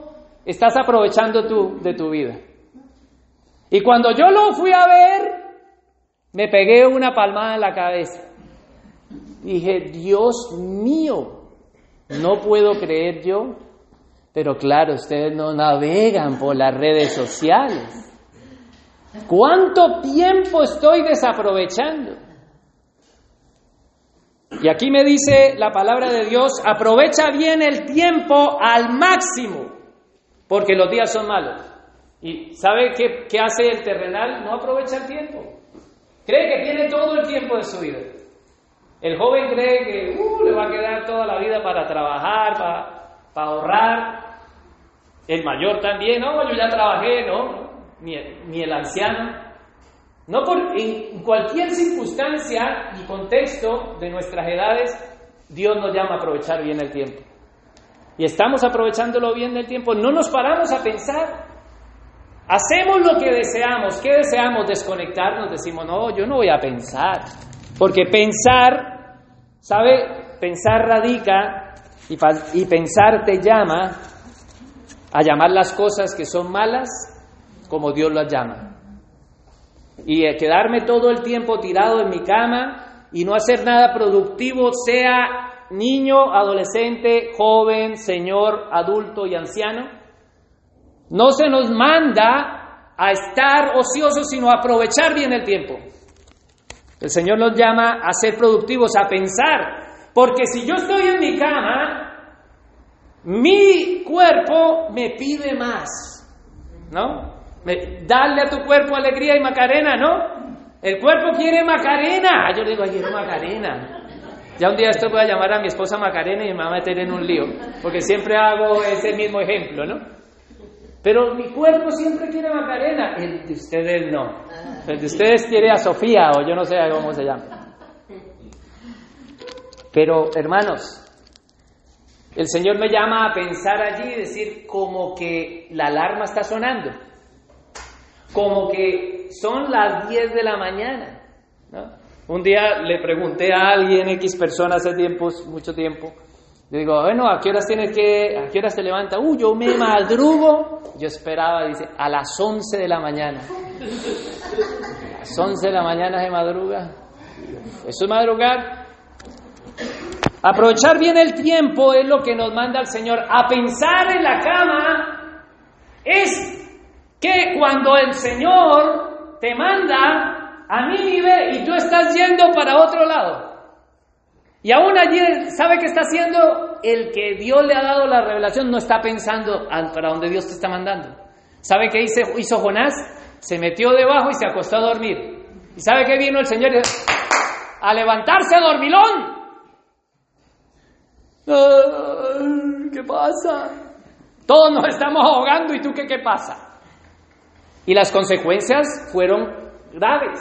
estás aprovechando tú de tu vida. Y cuando yo lo fui a ver, me pegué una palmada en la cabeza. Dije, Dios mío, no puedo creer yo. Pero claro, ustedes no navegan por las redes sociales. ¿Cuánto tiempo estoy desaprovechando? Y aquí me dice la palabra de Dios, aprovecha bien el tiempo al máximo porque los días son malos. ¿Y sabe qué, hace el terrenal? No aprovecha el tiempo. Cree que tiene todo el tiempo de su vida. El joven cree que uh, le va a quedar toda la vida para trabajar, para, ahorrar. El mayor también, no, yo ya trabajé, no, ni, ni el anciano. No por, en cualquier circunstancia y contexto de nuestras edades, Dios nos llama a aprovechar bien el tiempo y estamos aprovechándolo bien del tiempo, no nos paramos a pensar. Hacemos lo que deseamos. ¿Qué deseamos? Desconectarnos. Decimos, no, yo no voy a pensar. Porque pensar, ¿sabe? Pensar radica y, y pensar te llama a llamar las cosas que son malas como Dios las llama. Y quedarme todo el tiempo tirado en mi cama y no hacer nada productivo, sea niño, adolescente, joven, señor, adulto y anciano. No se nos manda a estar ociosos, sino a aprovechar bien el tiempo. El Señor nos llama a ser productivos, a pensar, porque si yo estoy en mi cama, mi cuerpo me pide más, ¿no? Dale a tu cuerpo alegría y macarena, ¿no? El cuerpo quiere macarena. Yo le digo, quiero macarena. Ya un día esto voy a llamar a mi esposa Macarena y me va a meter en un lío, porque siempre hago ese mismo ejemplo, ¿no? Pero mi cuerpo siempre quiere Macarena, el de ustedes no. El de ustedes quiere a Sofía o yo no sé cómo se llama. Pero hermanos, el Señor me llama a pensar allí y decir como que la alarma está sonando, como que son las 10 de la mañana. Un día le pregunté a alguien, X persona hace tiempo, mucho tiempo, le digo, bueno, ¿a qué horas tienes que, a qué horas te levanta? Uh, yo me madrugo. Yo esperaba, dice, a las 11 de la mañana. A las 11 de la mañana se madruga. ¿Eso es madrugar? Aprovechar bien el tiempo es lo que nos manda el Señor. A pensar en la cama es que cuando el Señor te manda a Nínive y tú estás yendo para otro lado. Y aún allí, ¿sabe qué está haciendo? El que Dios le ha dado la revelación no está pensando para donde Dios te está mandando. ¿Sabe qué hizo, hizo Jonás? Se metió debajo y se acostó a dormir. ¿Y sabe qué vino el Señor? A levantarse dormilón. ¿Qué pasa? Todos nos estamos ahogando y tú qué, qué pasa. Y las consecuencias fueron graves.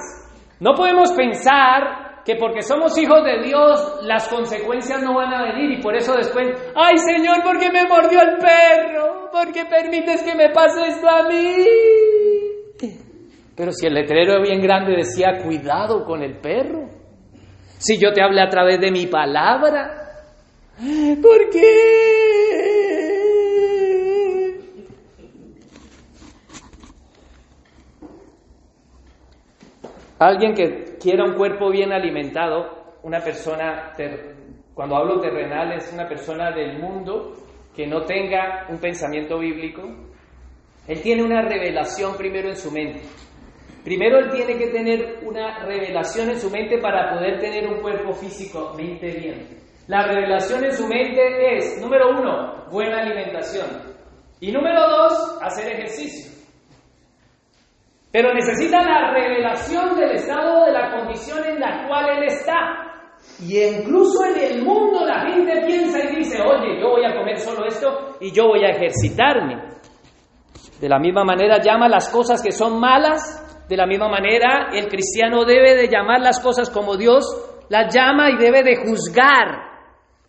No podemos pensar que porque somos hijos de Dios las consecuencias no van a venir y por eso después, ay Señor, ¿por qué me mordió el perro? ¿Por qué permites que me pase esto a mí? Pero si el letrero bien grande decía, cuidado con el perro. Si yo te hablé a través de mi palabra, ¿Por qué? Alguien que quiera un cuerpo bien alimentado, una persona, cuando hablo terrenal, es una persona del mundo que no tenga un pensamiento bíblico. Él tiene una revelación primero en su mente. Primero él tiene que tener una revelación en su mente para poder tener un cuerpo físico mente bien. La revelación en su mente es, número uno, buena alimentación. Y número dos, hacer ejercicio. Pero necesita la revelación del estado de la condición en la cual él está. Y incluso en el mundo la gente piensa y dice, oye, yo voy a comer solo esto y yo voy a ejercitarme. De la misma manera llama las cosas que son malas, de la misma manera el cristiano debe de llamar las cosas como Dios las llama y debe de juzgar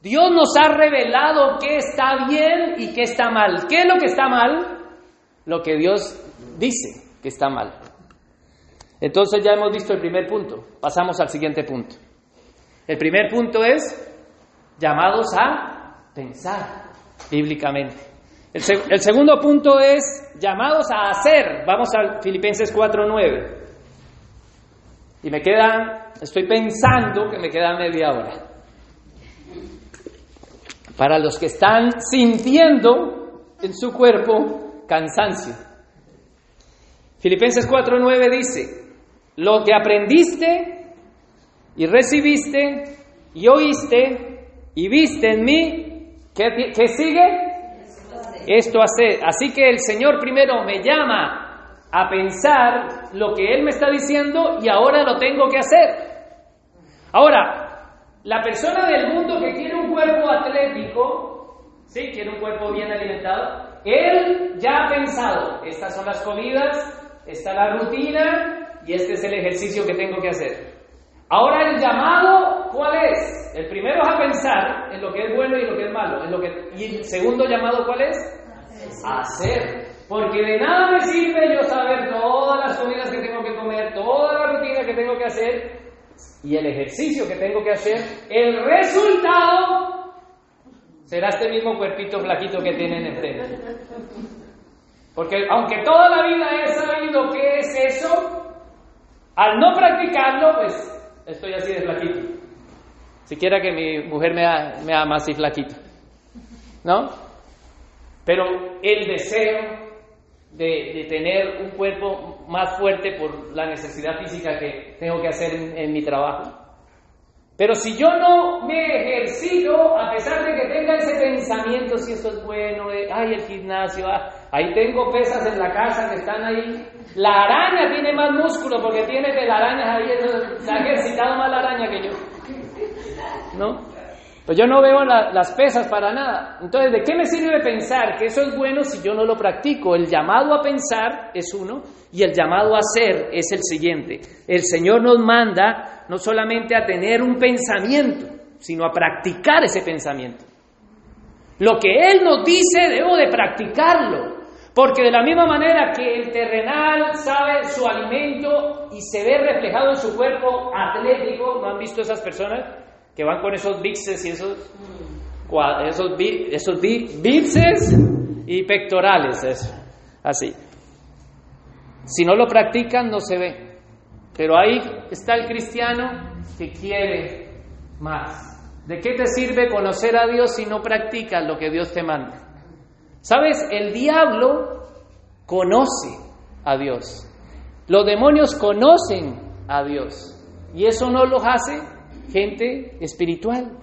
Dios nos ha revelado qué está bien y qué está mal. ¿Qué es lo que está mal? Lo que Dios dice que está mal. Entonces ya hemos visto el primer punto. Pasamos al siguiente punto. El primer punto es llamados a pensar bíblicamente. El, segundo punto es llamados a hacer. Vamos a Filipenses 4.9. Y me quedan, estoy pensando que me queda media hora para los que están sintiendo en su cuerpo cansancio. Filipenses 4:9 dice, lo que aprendiste y recibiste y oíste y viste en mí, ¿qué, sigue? Esto hace. Así que el Señor primero me llama a pensar lo que Él me está diciendo y ahora lo tengo que hacer. Ahora, la persona del mundo que quiere un cuerpo atlético, ¿sí? Quiere un cuerpo bien alimentado, él ya ha pensado, estas son las comidas, está la rutina y este es el ejercicio que tengo que hacer. Ahora el llamado, ¿cuál es? El primero es a pensar en lo que es bueno y lo que es malo. En lo que, y el segundo llamado, ¿cuál es? Hacer. Porque de nada me sirve yo saber todas las comidas que tengo que comer, toda la rutina que tengo que hacer, y el ejercicio que tengo que hacer, el resultado será este mismo cuerpito flaquito que tienen enfrente. Porque aunque toda la vida he sabido qué es eso, al no practicarlo, pues estoy así de flaquito. Siquiera que mi mujer me, me ama así flaquito. ¿No? Pero el deseo de, tener un cuerpo más fuerte por la necesidad física que tengo que hacer en, mi trabajo. Pero si yo no me ejercito, a pesar de que tenga ese pensamiento, si esto es bueno, de, ay, el gimnasio, ah, ahí tengo pesas en la casa que están ahí. La araña tiene más músculo porque tiene telarañas ahí, se ha ejercitado más la araña que yo. ¿No? Pues yo no veo las pesas para nada. Entonces, ¿de qué me sirve pensar que eso es bueno si yo no lo practico? El llamado a pensar es uno y el llamado a hacer es el siguiente. El Señor nos manda no solamente a tener un pensamiento, sino a practicar ese pensamiento. Lo que Él nos dice, debo de practicarlo. Porque de la misma manera que el terrenal sabe su alimento y se ve reflejado en su cuerpo atlético, ¿no han visto esas personas? Que van con esos bíceps y esos, esos, esos y pectorales, eso, así. Si no lo practican, no se ve. Pero ahí está el cristiano que quiere más. ¿De qué te sirve conocer a Dios si no practicas lo que Dios te manda? Sabes, el diablo conoce a Dios. Los demonios conocen a Dios. Y eso no los hace gente espiritual.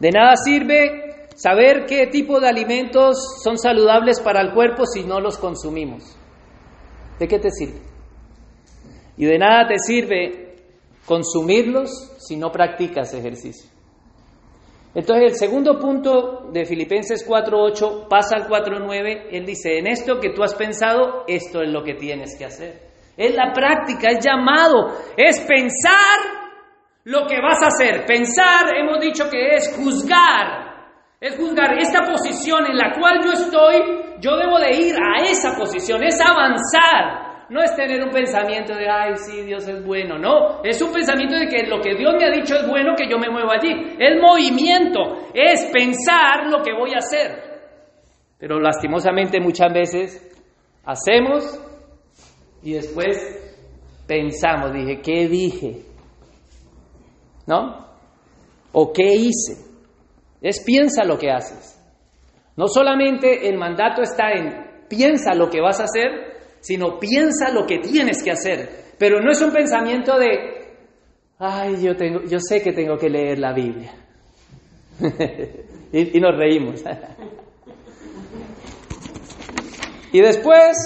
De nada sirve saber qué tipo de alimentos son saludables para el cuerpo si no los consumimos. ¿De qué te sirve? Y de nada te sirve consumirlos si no practicas ejercicio. Entonces el segundo punto de Filipenses 4.8 pasa al 4.9, él dice, en esto que tú has pensado, esto es lo que tienes que hacer. Es la práctica, es llamado, es pensar lo que vas a hacer. Pensar, hemos dicho que es juzgar. Es juzgar esta posición en la cual yo estoy, yo debo de ir a esa posición, es avanzar. No es tener un pensamiento de, ay, sí, Dios es bueno. No, es un pensamiento de que lo que Dios me ha dicho es bueno, que yo me muevo allí. Es movimiento, es pensar lo que voy a hacer. Pero lastimosamente muchas veces hacemos y después pensamos, dije, ¿qué dije? ¿No? ¿O qué hice? Es piensa lo que haces. No solamente el mandato está en piensa lo que vas a hacer, sino piensa lo que tienes que hacer. Pero no es un pensamiento de, ay, yo, tengo, yo sé que tengo que leer la Biblia. y, y nos reímos. y después,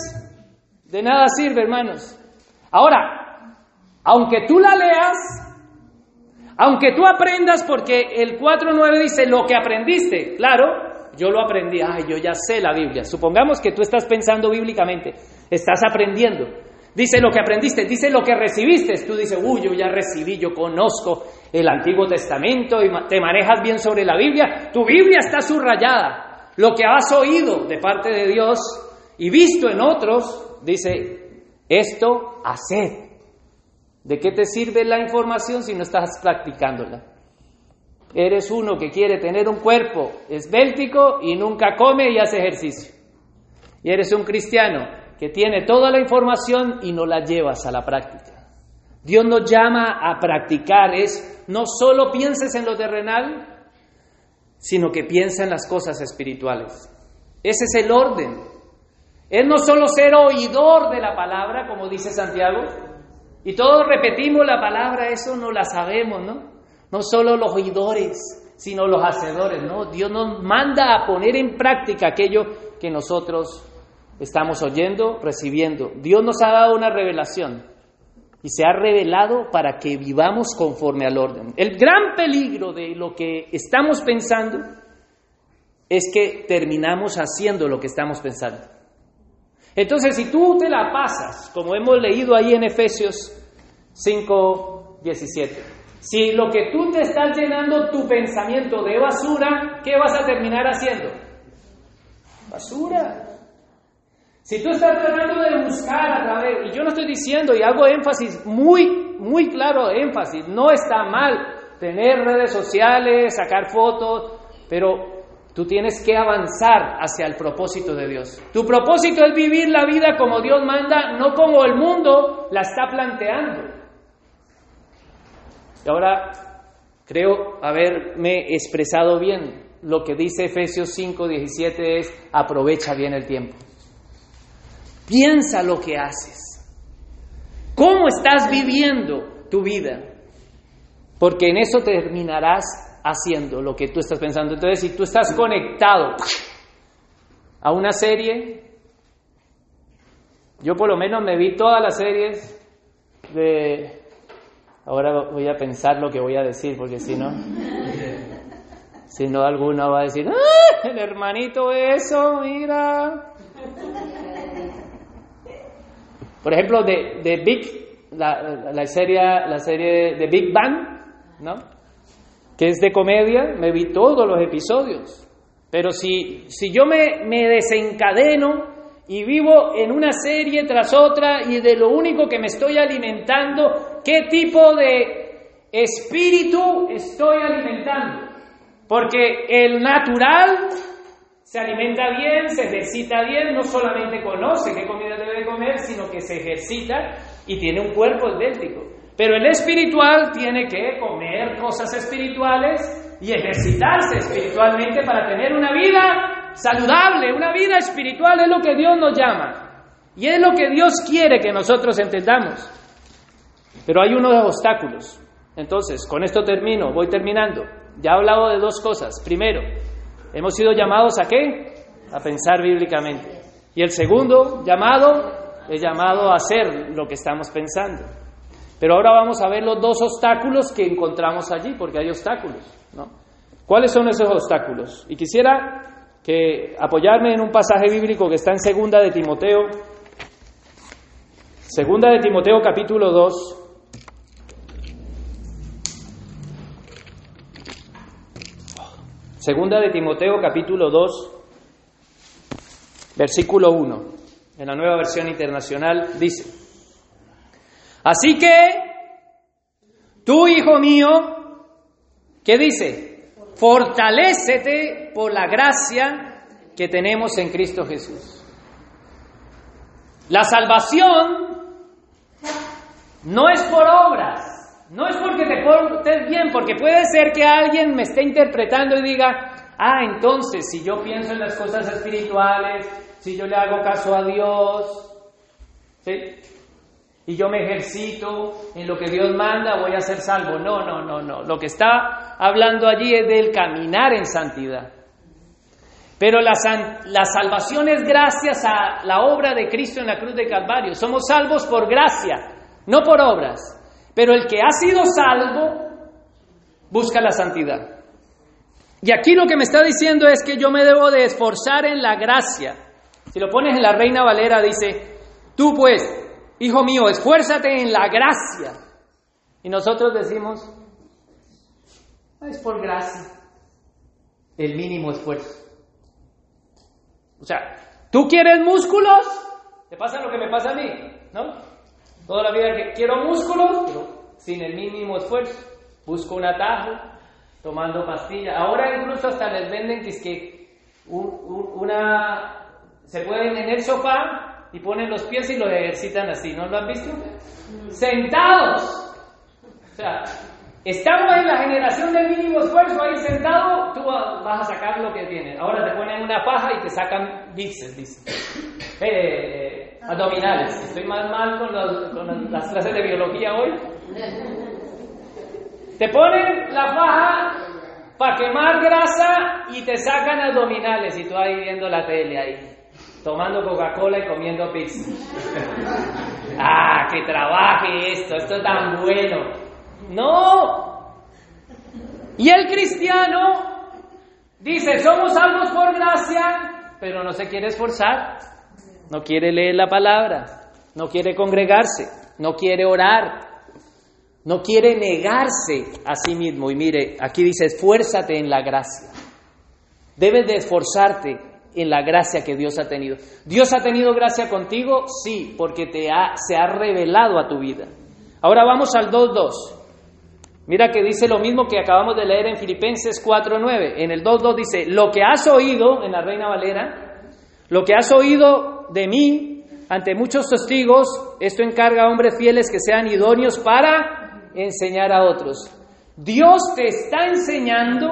de nada sirve, hermanos. Ahora, aunque tú la leas, aunque tú aprendas, porque el 4.9 dice lo que aprendiste, claro, yo lo aprendí, ay, yo ya sé la Biblia. Supongamos que tú estás pensando bíblicamente, estás aprendiendo. Dice lo que aprendiste, dice lo que recibiste. Tú dices, uy, yo ya recibí, yo conozco el Antiguo Testamento y te manejas bien sobre la Biblia. Tu Biblia está subrayada. Lo que has oído de parte de Dios y visto en otros, dice, esto haced. ¿De qué te sirve la información si no estás practicándola? Eres uno que quiere tener un cuerpo esbéltico y nunca come y hace ejercicio. Y eres un cristiano que tiene toda la información y no la llevas a la práctica. Dios nos llama a practicar, es no solo pienses en lo terrenal, sino que piensa en las cosas espirituales. Ese es el orden. Es no solo ser oidor de la palabra, como dice Santiago, y todos repetimos la palabra, eso no la sabemos, ¿no? No solo los oidores, sino los hacedores, ¿no? Dios nos manda a poner en práctica aquello que nosotros estamos oyendo, recibiendo. Dios nos ha dado una revelación y se ha revelado para que vivamos conforme al orden. El gran peligro de lo que estamos pensando es que terminamos haciendo lo que estamos pensando. Entonces, si tú te la pasas, como hemos leído ahí en Efesios 5, 17, si lo que tú te estás llenando tu pensamiento de basura, ¿qué vas a terminar haciendo? Basura. Si tú estás tratando de buscar a través, y yo no estoy diciendo, y hago énfasis, muy, muy claro énfasis, no está mal tener redes sociales, sacar fotos, pero tú tienes que avanzar hacia el propósito de Dios. Tu propósito es vivir la vida como Dios manda, no como el mundo la está planteando. Y ahora creo haberme expresado bien. Lo que dice Efesios 5, 17 es, aprovecha bien el tiempo. Piensa lo que haces. ¿Cómo estás viviendo tu vida? Porque en eso terminarás haciendo lo que tú estás pensando. Entonces, si tú estás conectado a una serie, yo por lo menos me vi todas las series de Ahora voy a pensar lo que voy a decir, porque si no, si no alguno va a decir, ¡Ah, el hermanito eso, mira. Por ejemplo, de, de Big, la, la, serie, la serie de Big Bang, ¿no? Que es de comedia, me vi todos los episodios. Pero si, si yo me, desencadeno y vivo en una serie tras otra y de lo único que me estoy alimentando, ¿qué tipo de espíritu estoy alimentando? Porque el natural se alimenta bien, se ejercita bien, no solamente conoce qué comida debe comer, sino que se ejercita y tiene un cuerpo esbéltico. Pero el espiritual tiene que comer cosas espirituales y ejercitarse espiritualmente para tener una vida saludable, una vida espiritual es lo que Dios nos llama. Y es lo que Dios quiere que nosotros entendamos. Pero hay unos obstáculos. Entonces, con esto termino, voy terminando. Ya he hablado de dos cosas. Primero, hemos sido llamados a qué? A pensar bíblicamente. Y el segundo llamado es llamado a hacer lo que estamos pensando. Pero ahora vamos a ver los dos obstáculos que encontramos allí, porque hay obstáculos, ¿no? ¿Cuáles son esos obstáculos? Y quisiera que apoyarme en un pasaje bíblico que está en segunda de Timoteo, segunda de Timoteo capítulo 2, Segunda de Timoteo capítulo 2, versículo 1, en la nueva versión internacional, dice, Así que, tú, hijo mío, ¿qué dice? Fortalécete por la gracia que tenemos en Cristo Jesús. La salvación no es por obras, no es porque te portes bien, porque puede ser que alguien me esté interpretando y diga, ah, entonces si yo pienso en las cosas espirituales, si yo le hago caso a Dios, ¿sí? Y yo me ejercito en lo que Dios manda, voy a ser salvo. No, no, no, no. Lo que está hablando allí es del caminar en santidad. Pero la, la, salvación es gracias a la obra de Cristo en la cruz de Calvario. Somos salvos por gracia, no por obras. Pero el que ha sido salvo busca la santidad. Y aquí lo que me está diciendo es que yo me debo de esforzar en la gracia. Si lo pones en la Reina Valera, dice, tú pues, hijo mío, esfuérzate en la gracia. Y nosotros decimos, es por gracia, el mínimo esfuerzo. O sea, ¿tú quieres músculos? Te pasa lo que me pasa a mí, ¿no? Toda la vida que quiero músculos, sin el mínimo esfuerzo. Busco un atajo, tomando pastillas. Ahora incluso hasta les venden que es que una se pueden en el sofá y ponen los pies y lo ejercitan así. ¿No lo han visto? Sentados. O sea, estamos en la generación del mínimo esfuerzo ahí sentado, tú vas a sacar lo que tienes. Ahora te ponen una paja y te sacan bíceps, dice. Eh, abdominales. Estoy más mal con, las clases de biología hoy. Te ponen la faja para quemar grasa y te sacan abdominales y tú ahí viendo la tele ahí, tomando Coca-Cola y comiendo pizza. ah, que trabaje esto, esto es tan bueno. No. Y el cristiano dice, somos salvos por gracia, pero no se quiere esforzar no quiere leer la palabra, no quiere congregarse, no quiere orar, no quiere negarse a sí mismo. Y mire, aquí dice, esfuérzate en la gracia. Debes de esforzarte en la gracia que Dios ha tenido. ¿Dios ha tenido gracia contigo? Sí, porque te ha, se ha revelado a tu vida. Ahora vamos al 2.2. Mira que dice lo mismo que acabamos de leer en Filipenses 4.9. En el 2.2 dice, lo que has oído, en la Reina Valera, lo que has oído de mí ante muchos testigos, esto encarga a hombres fieles que sean idóneos para enseñar a otros. Dios te está enseñando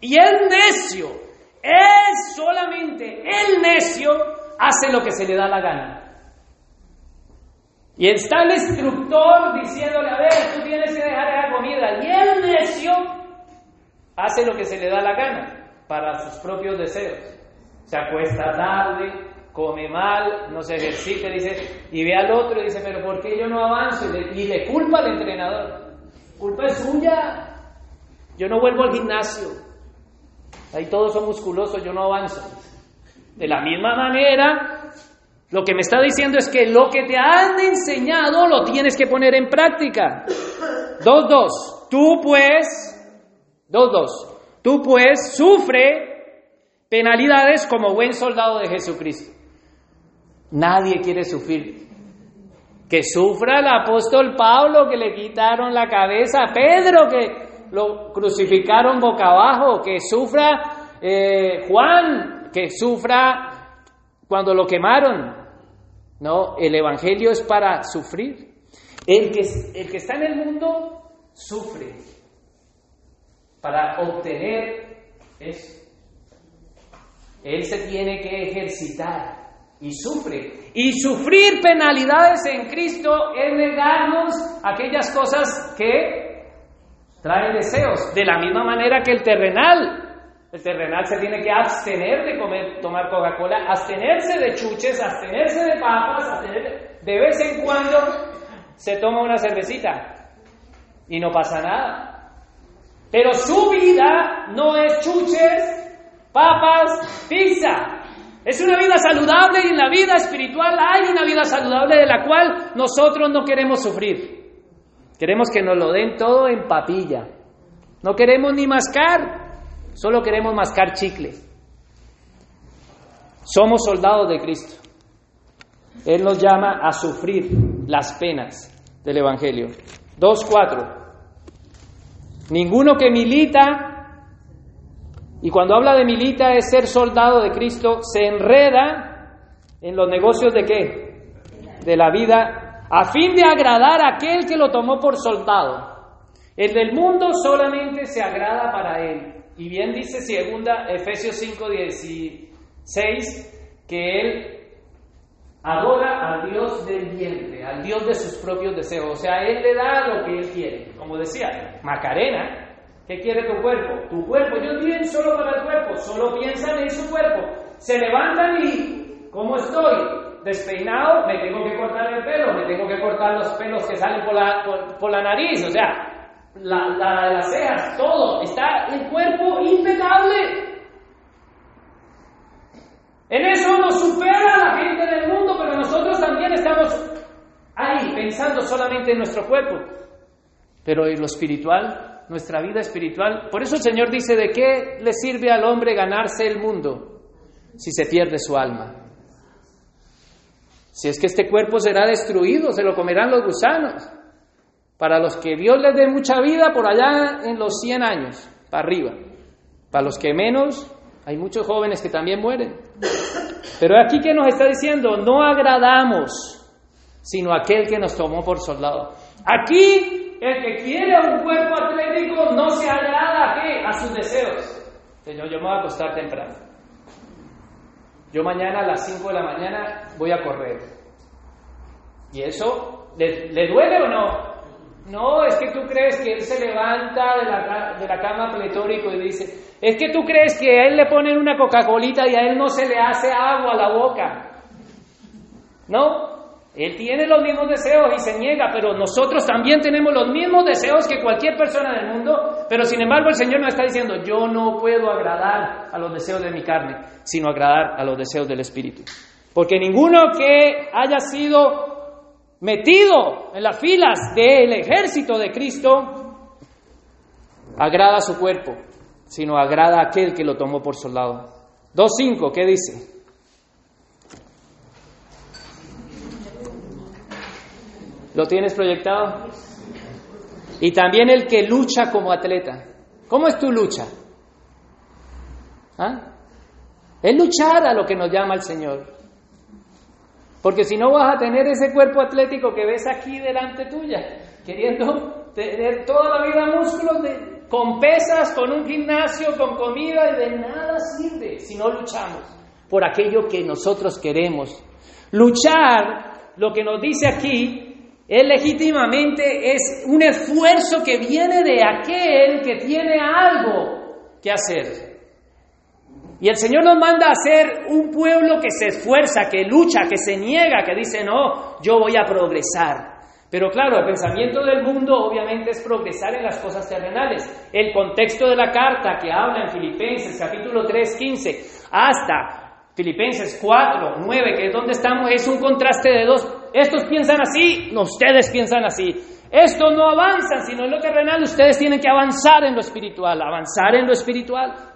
y el necio, es solamente el necio, hace lo que se le da la gana. Y está el instructor diciéndole, a ver, tú tienes que dejar esa comida. Y el necio hace lo que se le da la gana para sus propios deseos. Se acuesta tarde, come mal, no se ejercita, dice, y ve al otro y dice, pero ¿por qué yo no avanzo? Y le, culpa al entrenador. Culpa es suya. Yo no vuelvo al gimnasio. Ahí todos son musculosos, yo no avanzo. De la misma manera, lo que me está diciendo es que lo que te han enseñado lo tienes que poner en práctica. Dos, dos. Tú pues, dos, dos. Tú pues sufre penalidades como buen soldado de Jesucristo. Nadie quiere sufrir. Que sufra el apóstol Pablo que le quitaron la cabeza a Pedro, que lo crucificaron boca abajo, que sufra eh, Juan, que sufra cuando lo quemaron. No, el Evangelio es para sufrir. El que, el que está en el mundo sufre para obtener eso. Él se tiene que ejercitar y sufre. Y sufrir penalidades en Cristo es negarnos aquellas cosas que traen deseos, de la misma manera que el terrenal. El terrenal se tiene que abstener de comer, tomar Coca-Cola, abstenerse de chuches, abstenerse de papas, abstenerse... de vez en cuando se toma una cervecita y no pasa nada. Pero su vida no es chuches, papas, pizza. Es una vida saludable y en la vida espiritual hay una vida saludable de la cual nosotros no queremos sufrir. Queremos que nos lo den todo en papilla. No queremos ni mascar. Solo queremos mascar chicle. Somos soldados de Cristo. Él nos llama a sufrir las penas del Evangelio. 2.4. Ninguno que milita, y cuando habla de milita es ser soldado de Cristo, se enreda en los negocios de qué? De la vida, a fin de agradar a aquel que lo tomó por soldado. El del mundo solamente se agrada para él. Y bien dice segunda Efesios 5:16 que él adora al Dios del vientre, al Dios de sus propios deseos. O sea, él le da lo que él quiere. Como decía, Macarena, ¿qué quiere tu cuerpo? Tu cuerpo, yo bien solo para el cuerpo, solo piensan en su cuerpo. Se levantan y, ¿cómo estoy? Despeinado, me tengo que cortar el pelo, me tengo que cortar los pelos que salen por la, por la nariz, o sea, la, la, las cejas, todo, está el cuerpo impecable. En eso nos supera la gente del mundo, pero nosotros también estamos ahí pensando solamente en nuestro cuerpo. Pero en lo espiritual, nuestra vida espiritual, por eso el Señor dice, ¿de qué le sirve al hombre ganarse el mundo si se pierde su alma? Si es que este cuerpo será destruido, se lo comerán los gusanos. Para los que Dios les dé mucha vida, por allá en los 100 años, para arriba. Para los que menos, hay muchos jóvenes que también mueren. Pero aquí que nos está diciendo, no agradamos, sino aquel que nos tomó por soldado. Aquí, el que quiere un cuerpo atlético no se agrada a qué? A sus deseos. Señor, yo me voy a acostar temprano. Yo mañana a las 5 de la mañana voy a correr. ¿Y eso le, le duele o no? No, es que tú crees que él se levanta de la, de la cama pletórico y dice, es que tú crees que a él le ponen una Coca-Colita y a él no se le hace agua a la boca. No, él tiene los mismos deseos y se niega, pero nosotros también tenemos los mismos deseos que cualquier persona del mundo, pero sin embargo el Señor nos está diciendo, yo no puedo agradar a los deseos de mi carne, sino agradar a los deseos del Espíritu. Porque ninguno que haya sido metido en las filas del ejército de Cristo, agrada a su cuerpo, sino agrada a aquel que lo tomó por soldado. 2.5, ¿qué dice? ¿Lo tienes proyectado? Y también el que lucha como atleta. ¿Cómo es tu lucha? ¿Ah? Es luchar a lo que nos llama el Señor. Porque si no vas a tener ese cuerpo atlético que ves aquí delante tuya, queriendo tener toda la vida músculos con pesas, con un gimnasio, con comida, y de nada sirve si no luchamos por aquello que nosotros queremos. Luchar, lo que nos dice aquí, es legítimamente es un esfuerzo que viene de aquel que tiene algo que hacer. Y el Señor nos manda a ser un pueblo que se esfuerza, que lucha, que se niega, que dice, no, yo voy a progresar. Pero claro, el pensamiento del mundo obviamente es progresar en las cosas terrenales. El contexto de la carta que habla en Filipenses capítulo 3, 15, hasta Filipenses 4, 9, que es donde estamos, es un contraste de dos. Estos piensan así, no, ustedes piensan así. Estos no avanzan, sino en lo terrenal, ustedes tienen que avanzar en lo espiritual, avanzar en lo espiritual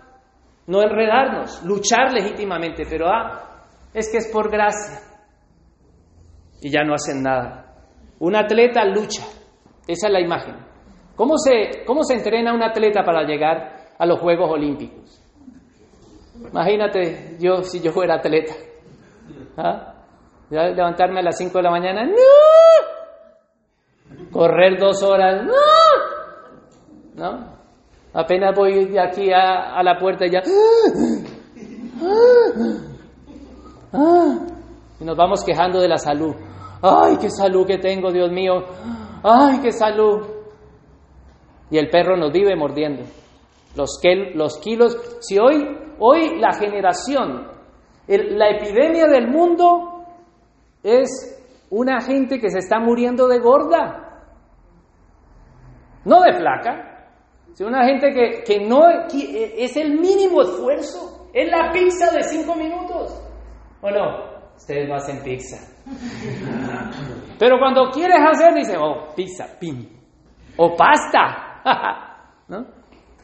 no enredarnos, luchar legítimamente, pero ah, es que es por gracia. Y ya no hacen nada. Un atleta lucha, esa es la imagen. ¿Cómo se, cómo se entrena un atleta para llegar a los Juegos Olímpicos? Imagínate yo si yo fuera atleta. ¿Ah? levantarme a las 5 de la mañana, ¡no! correr dos horas, ¿no? Apenas voy de aquí a, la puerta y ya, y nos vamos quejando de la salud. Ay, qué salud que tengo, Dios mío. Ay, qué salud. Y el perro nos vive mordiendo. Los, los kilos, si hoy, hoy la generación, la epidemia del mundo es una gente que se está muriendo de gorda, no de flaca, sino una gente que, que no es el mínimo esfuerzo, es la pizza de cinco minutos. ¿O no? Ustedes no hacen pizza. Pero cuando quieres hacer, dice, oh, pizza, pim. O pasta. ¿No?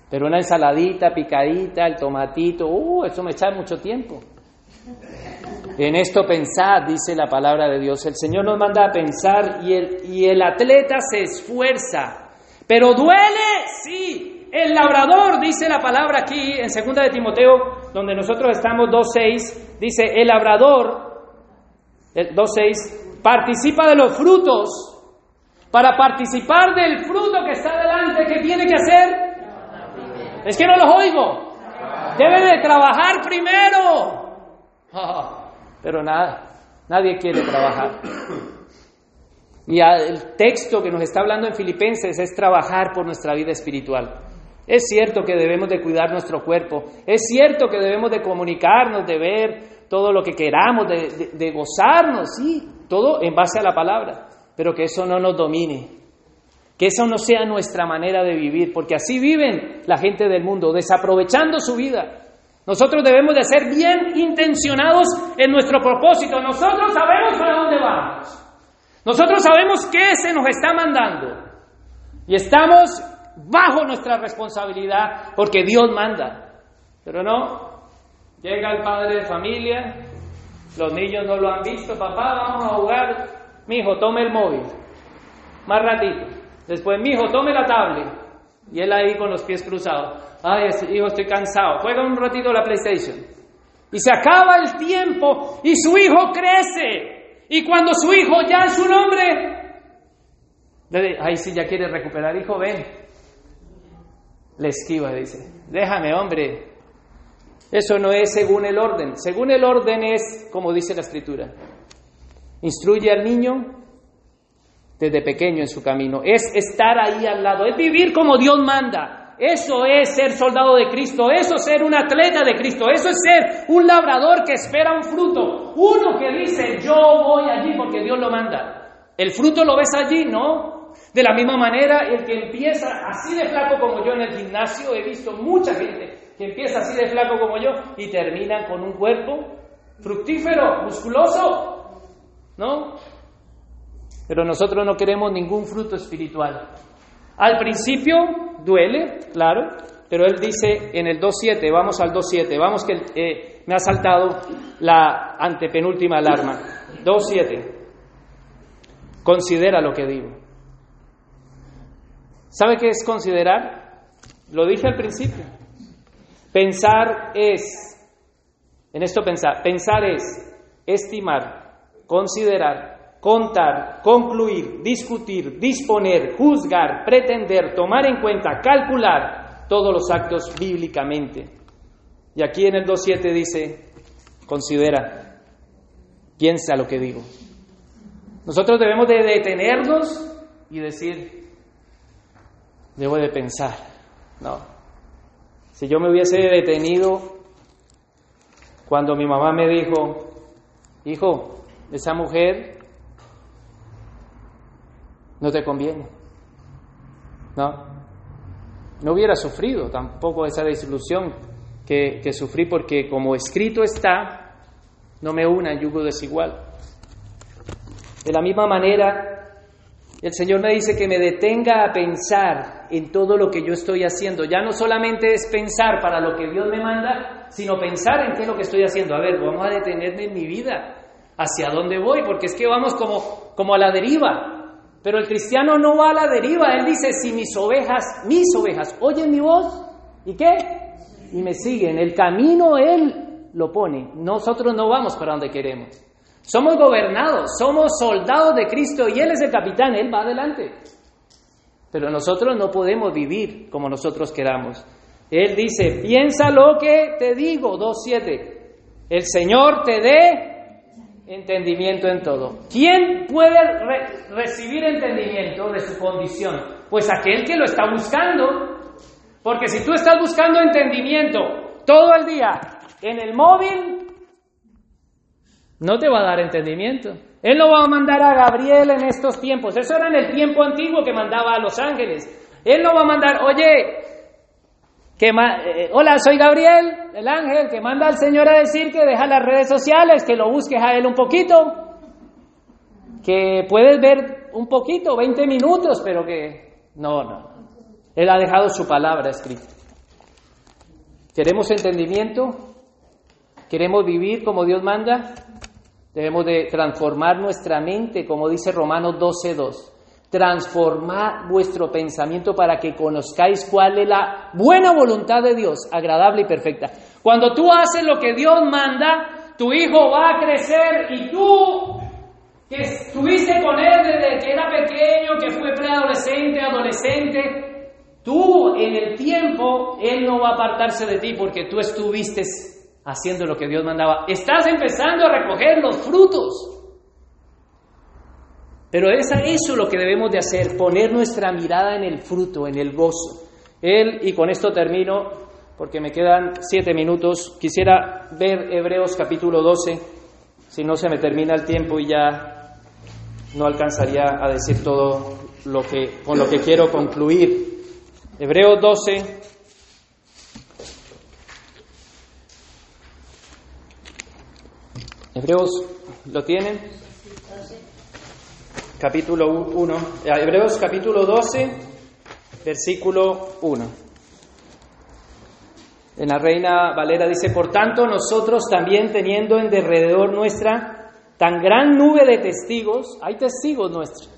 Pero una ensaladita picadita, el tomatito, uh, eso me echa mucho tiempo. En esto pensad, dice la palabra de Dios. El Señor nos manda a pensar y el, y el atleta se esfuerza. Pero duele, sí. El labrador, dice la palabra aquí en 2 de Timoteo, donde nosotros estamos 2.6, dice, el labrador, 2.6, participa de los frutos. Para participar del fruto que está delante, ¿qué tiene que hacer? Es que no los oigo. Debe de trabajar primero. pero nada, nadie quiere trabajar. Y el texto que nos está hablando en Filipenses es trabajar por nuestra vida espiritual. Es cierto que debemos de cuidar nuestro cuerpo, es cierto que debemos de comunicarnos, de ver todo lo que queramos, de, gozarnos, sí, todo en base a la palabra, pero que eso no nos domine, que eso no sea nuestra manera de vivir, porque así viven la gente del mundo, desaprovechando su vida. Nosotros debemos de ser bien intencionados en nuestro propósito. Nosotros sabemos para dónde vamos. Nosotros sabemos qué se nos está mandando. Y estamos bajo nuestra responsabilidad porque Dios manda. Pero no, llega el padre de familia, los niños no lo han visto, papá, vamos a jugar, mi hijo, tome el móvil, más ratito. Después, mi hijo, tome la tablet. Y él ahí con los pies cruzados. Ay, hijo, estoy cansado. Juega un ratito la PlayStation. Y se acaba el tiempo y su hijo crece. Y cuando su hijo ya es un hombre, ay, si ya quiere recuperar, hijo, ven. Le esquiva, dice, déjame, hombre. Eso no es según el orden. Según el orden es, como dice la escritura, instruye al niño desde pequeño en su camino. Es estar ahí al lado, es vivir como Dios manda. Eso es ser soldado de Cristo, eso es ser un atleta de Cristo, eso es ser un labrador que espera un fruto. Uno que dice, yo voy allí porque Dios lo manda. ¿El fruto lo ves allí? No. De la misma manera, el que empieza así de flaco como yo en el gimnasio, he visto mucha gente que empieza así de flaco como yo y termina con un cuerpo fructífero, musculoso. ¿No? Pero nosotros no queremos ningún fruto espiritual. Al principio duele, claro, pero él dice en el 2.7, vamos al 2.7, vamos que eh, me ha saltado la antepenúltima alarma. 2.7, considera lo que digo. ¿Sabe qué es considerar? Lo dije al principio. Pensar es, en esto pensar, pensar es estimar, considerar, contar, concluir, discutir, disponer, juzgar, pretender, tomar en cuenta, calcular todos los actos bíblicamente. Y aquí en el 2.7 dice, considera, piensa lo que digo. Nosotros debemos de detenernos y decir, debo de pensar. No. Si yo me hubiese detenido cuando mi mamá me dijo, hijo, esa mujer no te conviene. No, no hubiera sufrido tampoco esa desilusión que, sufrí porque como escrito está, no me una en yugo desigual. De la misma manera, el Señor me dice que me detenga a pensar en todo lo que yo estoy haciendo. Ya no solamente es pensar para lo que Dios me manda, sino pensar en qué es lo que estoy haciendo. A ver, vamos a detenerme en mi vida. ¿Hacia dónde voy? Porque es que vamos como, como a la deriva. Pero el cristiano no va a la deriva. Él dice, si mis ovejas, mis ovejas, oyen mi voz, ¿y qué? Y me siguen. El camino Él lo pone. Nosotros no vamos para donde queremos. Somos gobernados, somos soldados de Cristo y Él es el capitán, Él va adelante. pero nosotros no podemos vivir como nosotros queramos. Él dice, piensa lo que te digo, 2.7. El Señor te dé entendimiento en todo. ¿Quién puede recibir entendimiento de su condición? Pues aquel que lo está buscando. Porque si tú estás buscando entendimiento todo el día en el móvil, no te va a dar entendimiento. Él no va a mandar a Gabriel en estos tiempos. Eso era en el tiempo antiguo que mandaba a los ángeles. Él no va a mandar, oye, que eh, hola, soy Gabriel, el ángel, que manda al Señor a decir que deja las redes sociales, que lo busques a Él un poquito, que puedes ver un poquito, 20 minutos, pero que no, no. Él ha dejado su palabra escrita. ¿Queremos entendimiento? ¿Queremos vivir como Dios manda? Debemos de transformar nuestra mente, como dice Romanos 12.2 transformar vuestro pensamiento para que conozcáis cuál es la buena voluntad de Dios, agradable y perfecta. Cuando tú haces lo que Dios manda, tu hijo va a crecer y tú, que estuviste con él desde que era pequeño, que fue preadolescente, adolescente, tú en el tiempo, él no va a apartarse de ti porque tú estuviste haciendo lo que Dios mandaba. Estás empezando a recoger los frutos. Pero es eso lo que debemos de hacer, poner nuestra mirada en el fruto, en el gozo. Él, y con esto termino, porque me quedan siete minutos, quisiera ver Hebreos capítulo 12, si no se me termina el tiempo y ya no alcanzaría a decir todo lo que, con lo que quiero concluir. Hebreos 12, Hebreos, ¿lo tienen? capítulo 1, eh, Hebreos capítulo 12, versículo 1. En la Reina Valera dice, por tanto nosotros también teniendo en derredor nuestra tan gran nube de testigos, hay testigos nuestros,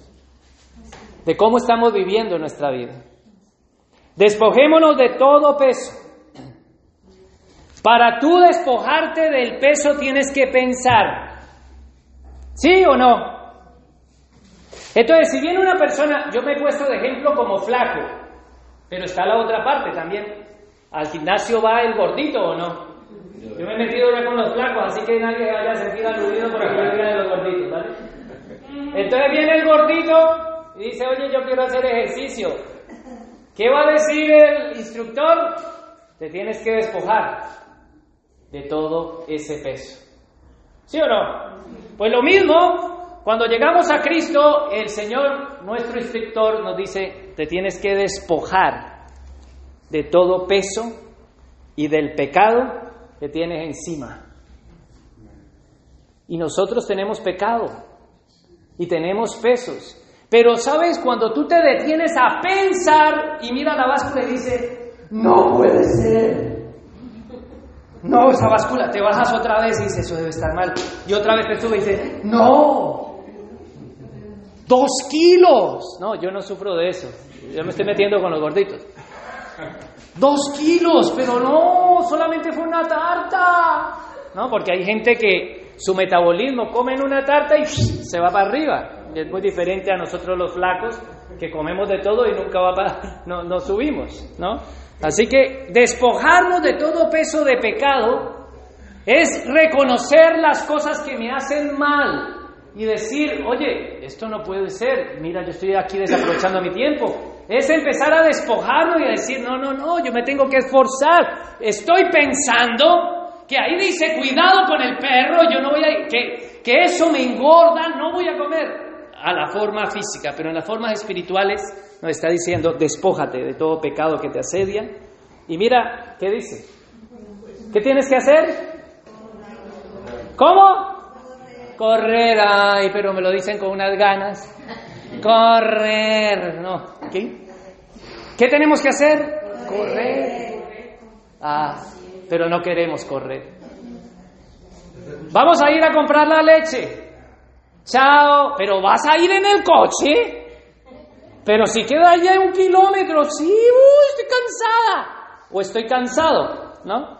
de cómo estamos viviendo nuestra vida. Despojémonos de todo peso. Para tú despojarte del peso tienes que pensar, ¿sí o no? Entonces, si viene una persona, yo me he puesto de ejemplo como flaco, pero está la otra parte también. ¿Al gimnasio va el gordito o no? Yo me he metido ya con los flacos, así que nadie vaya a sentir aludido por aquí de los gorditos, ¿vale? Entonces viene el gordito y dice, oye, yo quiero hacer ejercicio. ¿Qué va a decir el instructor? Te tienes que despojar de todo ese peso. ¿Sí o no? Pues lo mismo cuando llegamos a Cristo, el Señor, nuestro instructor, nos dice, te tienes que despojar de todo peso y del pecado que tienes encima. Y nosotros tenemos pecado y tenemos pesos. Pero sabes, cuando tú te detienes a pensar y mira la báscula y dice, no puede ser. No, esa báscula, te bajas otra vez y dices, eso debe estar mal. Y otra vez te sube y dices, no, Dos kilos. No, yo no sufro de eso. Yo me estoy metiendo con los gorditos. Dos kilos, pero no, solamente fue una tarta. No, porque hay gente que su metabolismo come en una tarta y se va para arriba. Es muy diferente a nosotros los flacos que comemos de todo y nunca va para, no, no subimos, ¿no? Así que despojarnos de todo peso de pecado es reconocer las cosas que me hacen mal, y decir, oye, esto no puede ser, mira, yo estoy aquí desaprovechando mi tiempo. Es empezar a despojarlo y a decir, no, no, no, yo me tengo que esforzar. Estoy pensando que ahí dice, cuidado con el perro, yo no voy a, que, que eso me engorda, no voy a comer. A la forma física, pero en las formas espirituales nos está diciendo, despójate de todo pecado que te asedia. Y mira, ¿qué dice? ¿Qué tienes que hacer? ¿Cómo? Correr, ay, pero me lo dicen con unas ganas. Correr, no. ¿Qué? ¿Qué tenemos que hacer? Correr. Ah, pero no queremos correr. Vamos a ir a comprar la leche. Chao, pero vas a ir en el coche. Pero si queda ya un kilómetro, sí, estoy cansada. O estoy cansado, ¿no?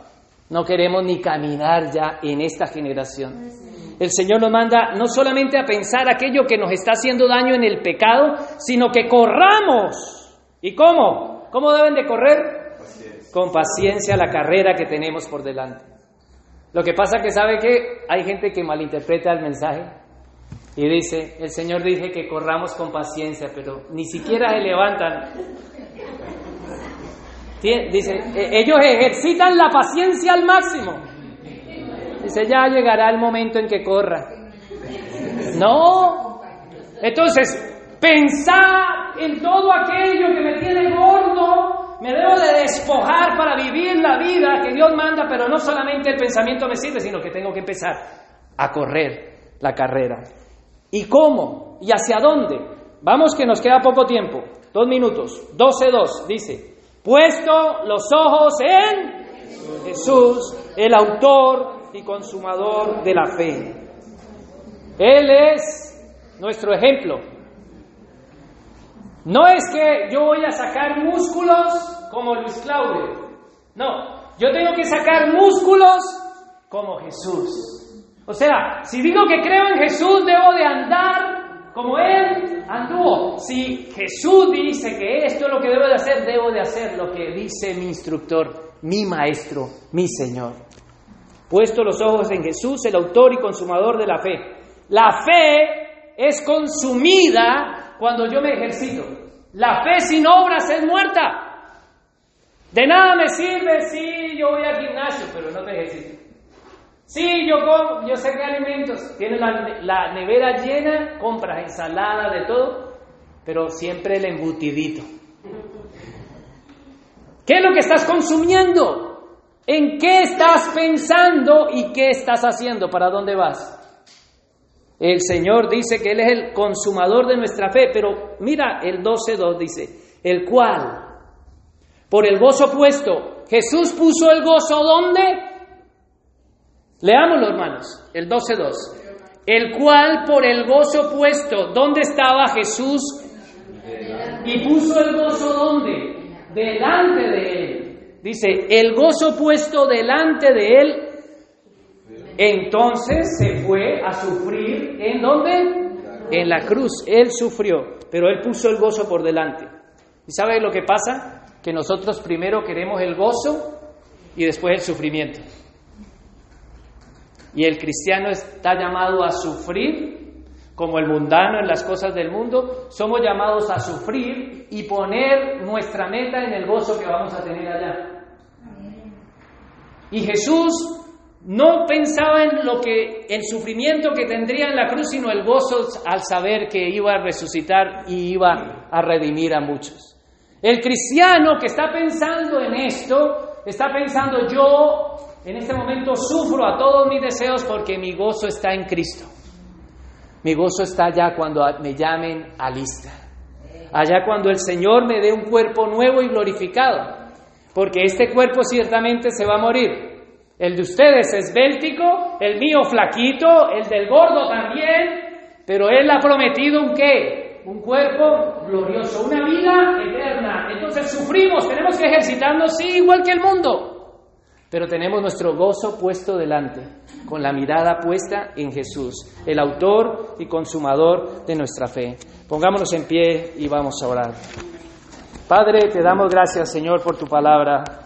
No queremos ni caminar ya en esta generación el Señor nos manda no solamente a pensar aquello que nos está haciendo daño en el pecado, sino que corramos ¿Y cómo? ¿Cómo deben de correr? Con paciencia la carrera que tenemos por delante. Lo que pasa que sabe que hay gente que malinterpreta el mensaje y dice, el Señor dice que corramos con paciencia, pero ni siquiera se levantan. Dice, e-, ellos ejercitan la paciencia al máximo. Dice, ya llegará el momento en que corra. No. Entonces, pensar en todo aquello que me tiene gordo, me debo de despojar para vivir la vida que Dios manda, pero no solamente el pensamiento me sirve, sino que tengo que empezar a correr la carrera. ¿Y cómo? ¿Y hacia dónde? Vamos que nos queda poco tiempo. Dos minutos. 12.2 dice, puesto los ojos en Jesús, el autor y consumador de la fe. Él es nuestro ejemplo. No es que yo voy a sacar músculos como Luis Claudio. No, yo tengo que sacar músculos como Jesús. O sea, si digo que creo en Jesús, debo de andar como Él anduvo. Si Jesús dice que esto es lo que debo de hacer, debo de hacer lo que dice mi instructor, mi maestro, mi Señor. Puesto los ojos en Jesús, el autor y consumador de la fe. La fe es consumida cuando yo me ejercito. La fe sin obras es muerta. De nada me sirve si yo voy al gimnasio, pero no te ejercito. Sí, yo como, yo sé qué alimentos. Tienes la, la, nevera llena, compras ensalada, de todo, pero siempre el embutidito. ¿Qué es lo que estás consumiendo? ¿En qué estás pensando y qué estás haciendo? ¿Para dónde vas? El Señor dice que Él es el consumador de nuestra fe, pero mira el 12.2 dice, el cual, por el gozo puesto, Jesús puso el gozo ¿dónde? Leámoslo, hermanos, el 12.2. El cual por el gozo puesto, ¿dónde estaba Jesús? Y puso el gozo ¿dónde? Delante de él. Dice, el gozo puesto delante de él, entonces se fue a sufrir. ¿En dónde? En la cruz. Él sufrió, pero él puso el gozo por delante. ¿Y sabe lo que pasa? Que nosotros primero queremos el gozo y después el sufrimiento. Y el cristiano está llamado a sufrir como el mundano en las cosas del mundo. Somos llamados a sufrir y poner nuestra meta en el gozo que vamos a tener allá. Y Jesús no pensaba en lo que el sufrimiento que tendría en la cruz, sino el gozo al saber que iba a resucitar y iba a redimir a muchos. El cristiano que está pensando en esto, está pensando yo en este momento sufro a todos mis deseos porque mi gozo está en Cristo. Mi gozo está allá cuando me llamen a lista. Allá cuando el Señor me dé un cuerpo nuevo y glorificado. Porque este cuerpo ciertamente se va a morir. El de ustedes es béltico, el mío flaquito, el del gordo también. Pero Él ha prometido un qué? Un cuerpo glorioso, una vida eterna. Entonces sufrimos, tenemos que ejercitarnos, sí, igual que el mundo pero tenemos nuestro gozo puesto delante, con la mirada puesta en Jesús, el autor y consumador de nuestra fe. Pongámonos en pie y vamos a orar. Padre, te damos gracias, Señor, por tu palabra.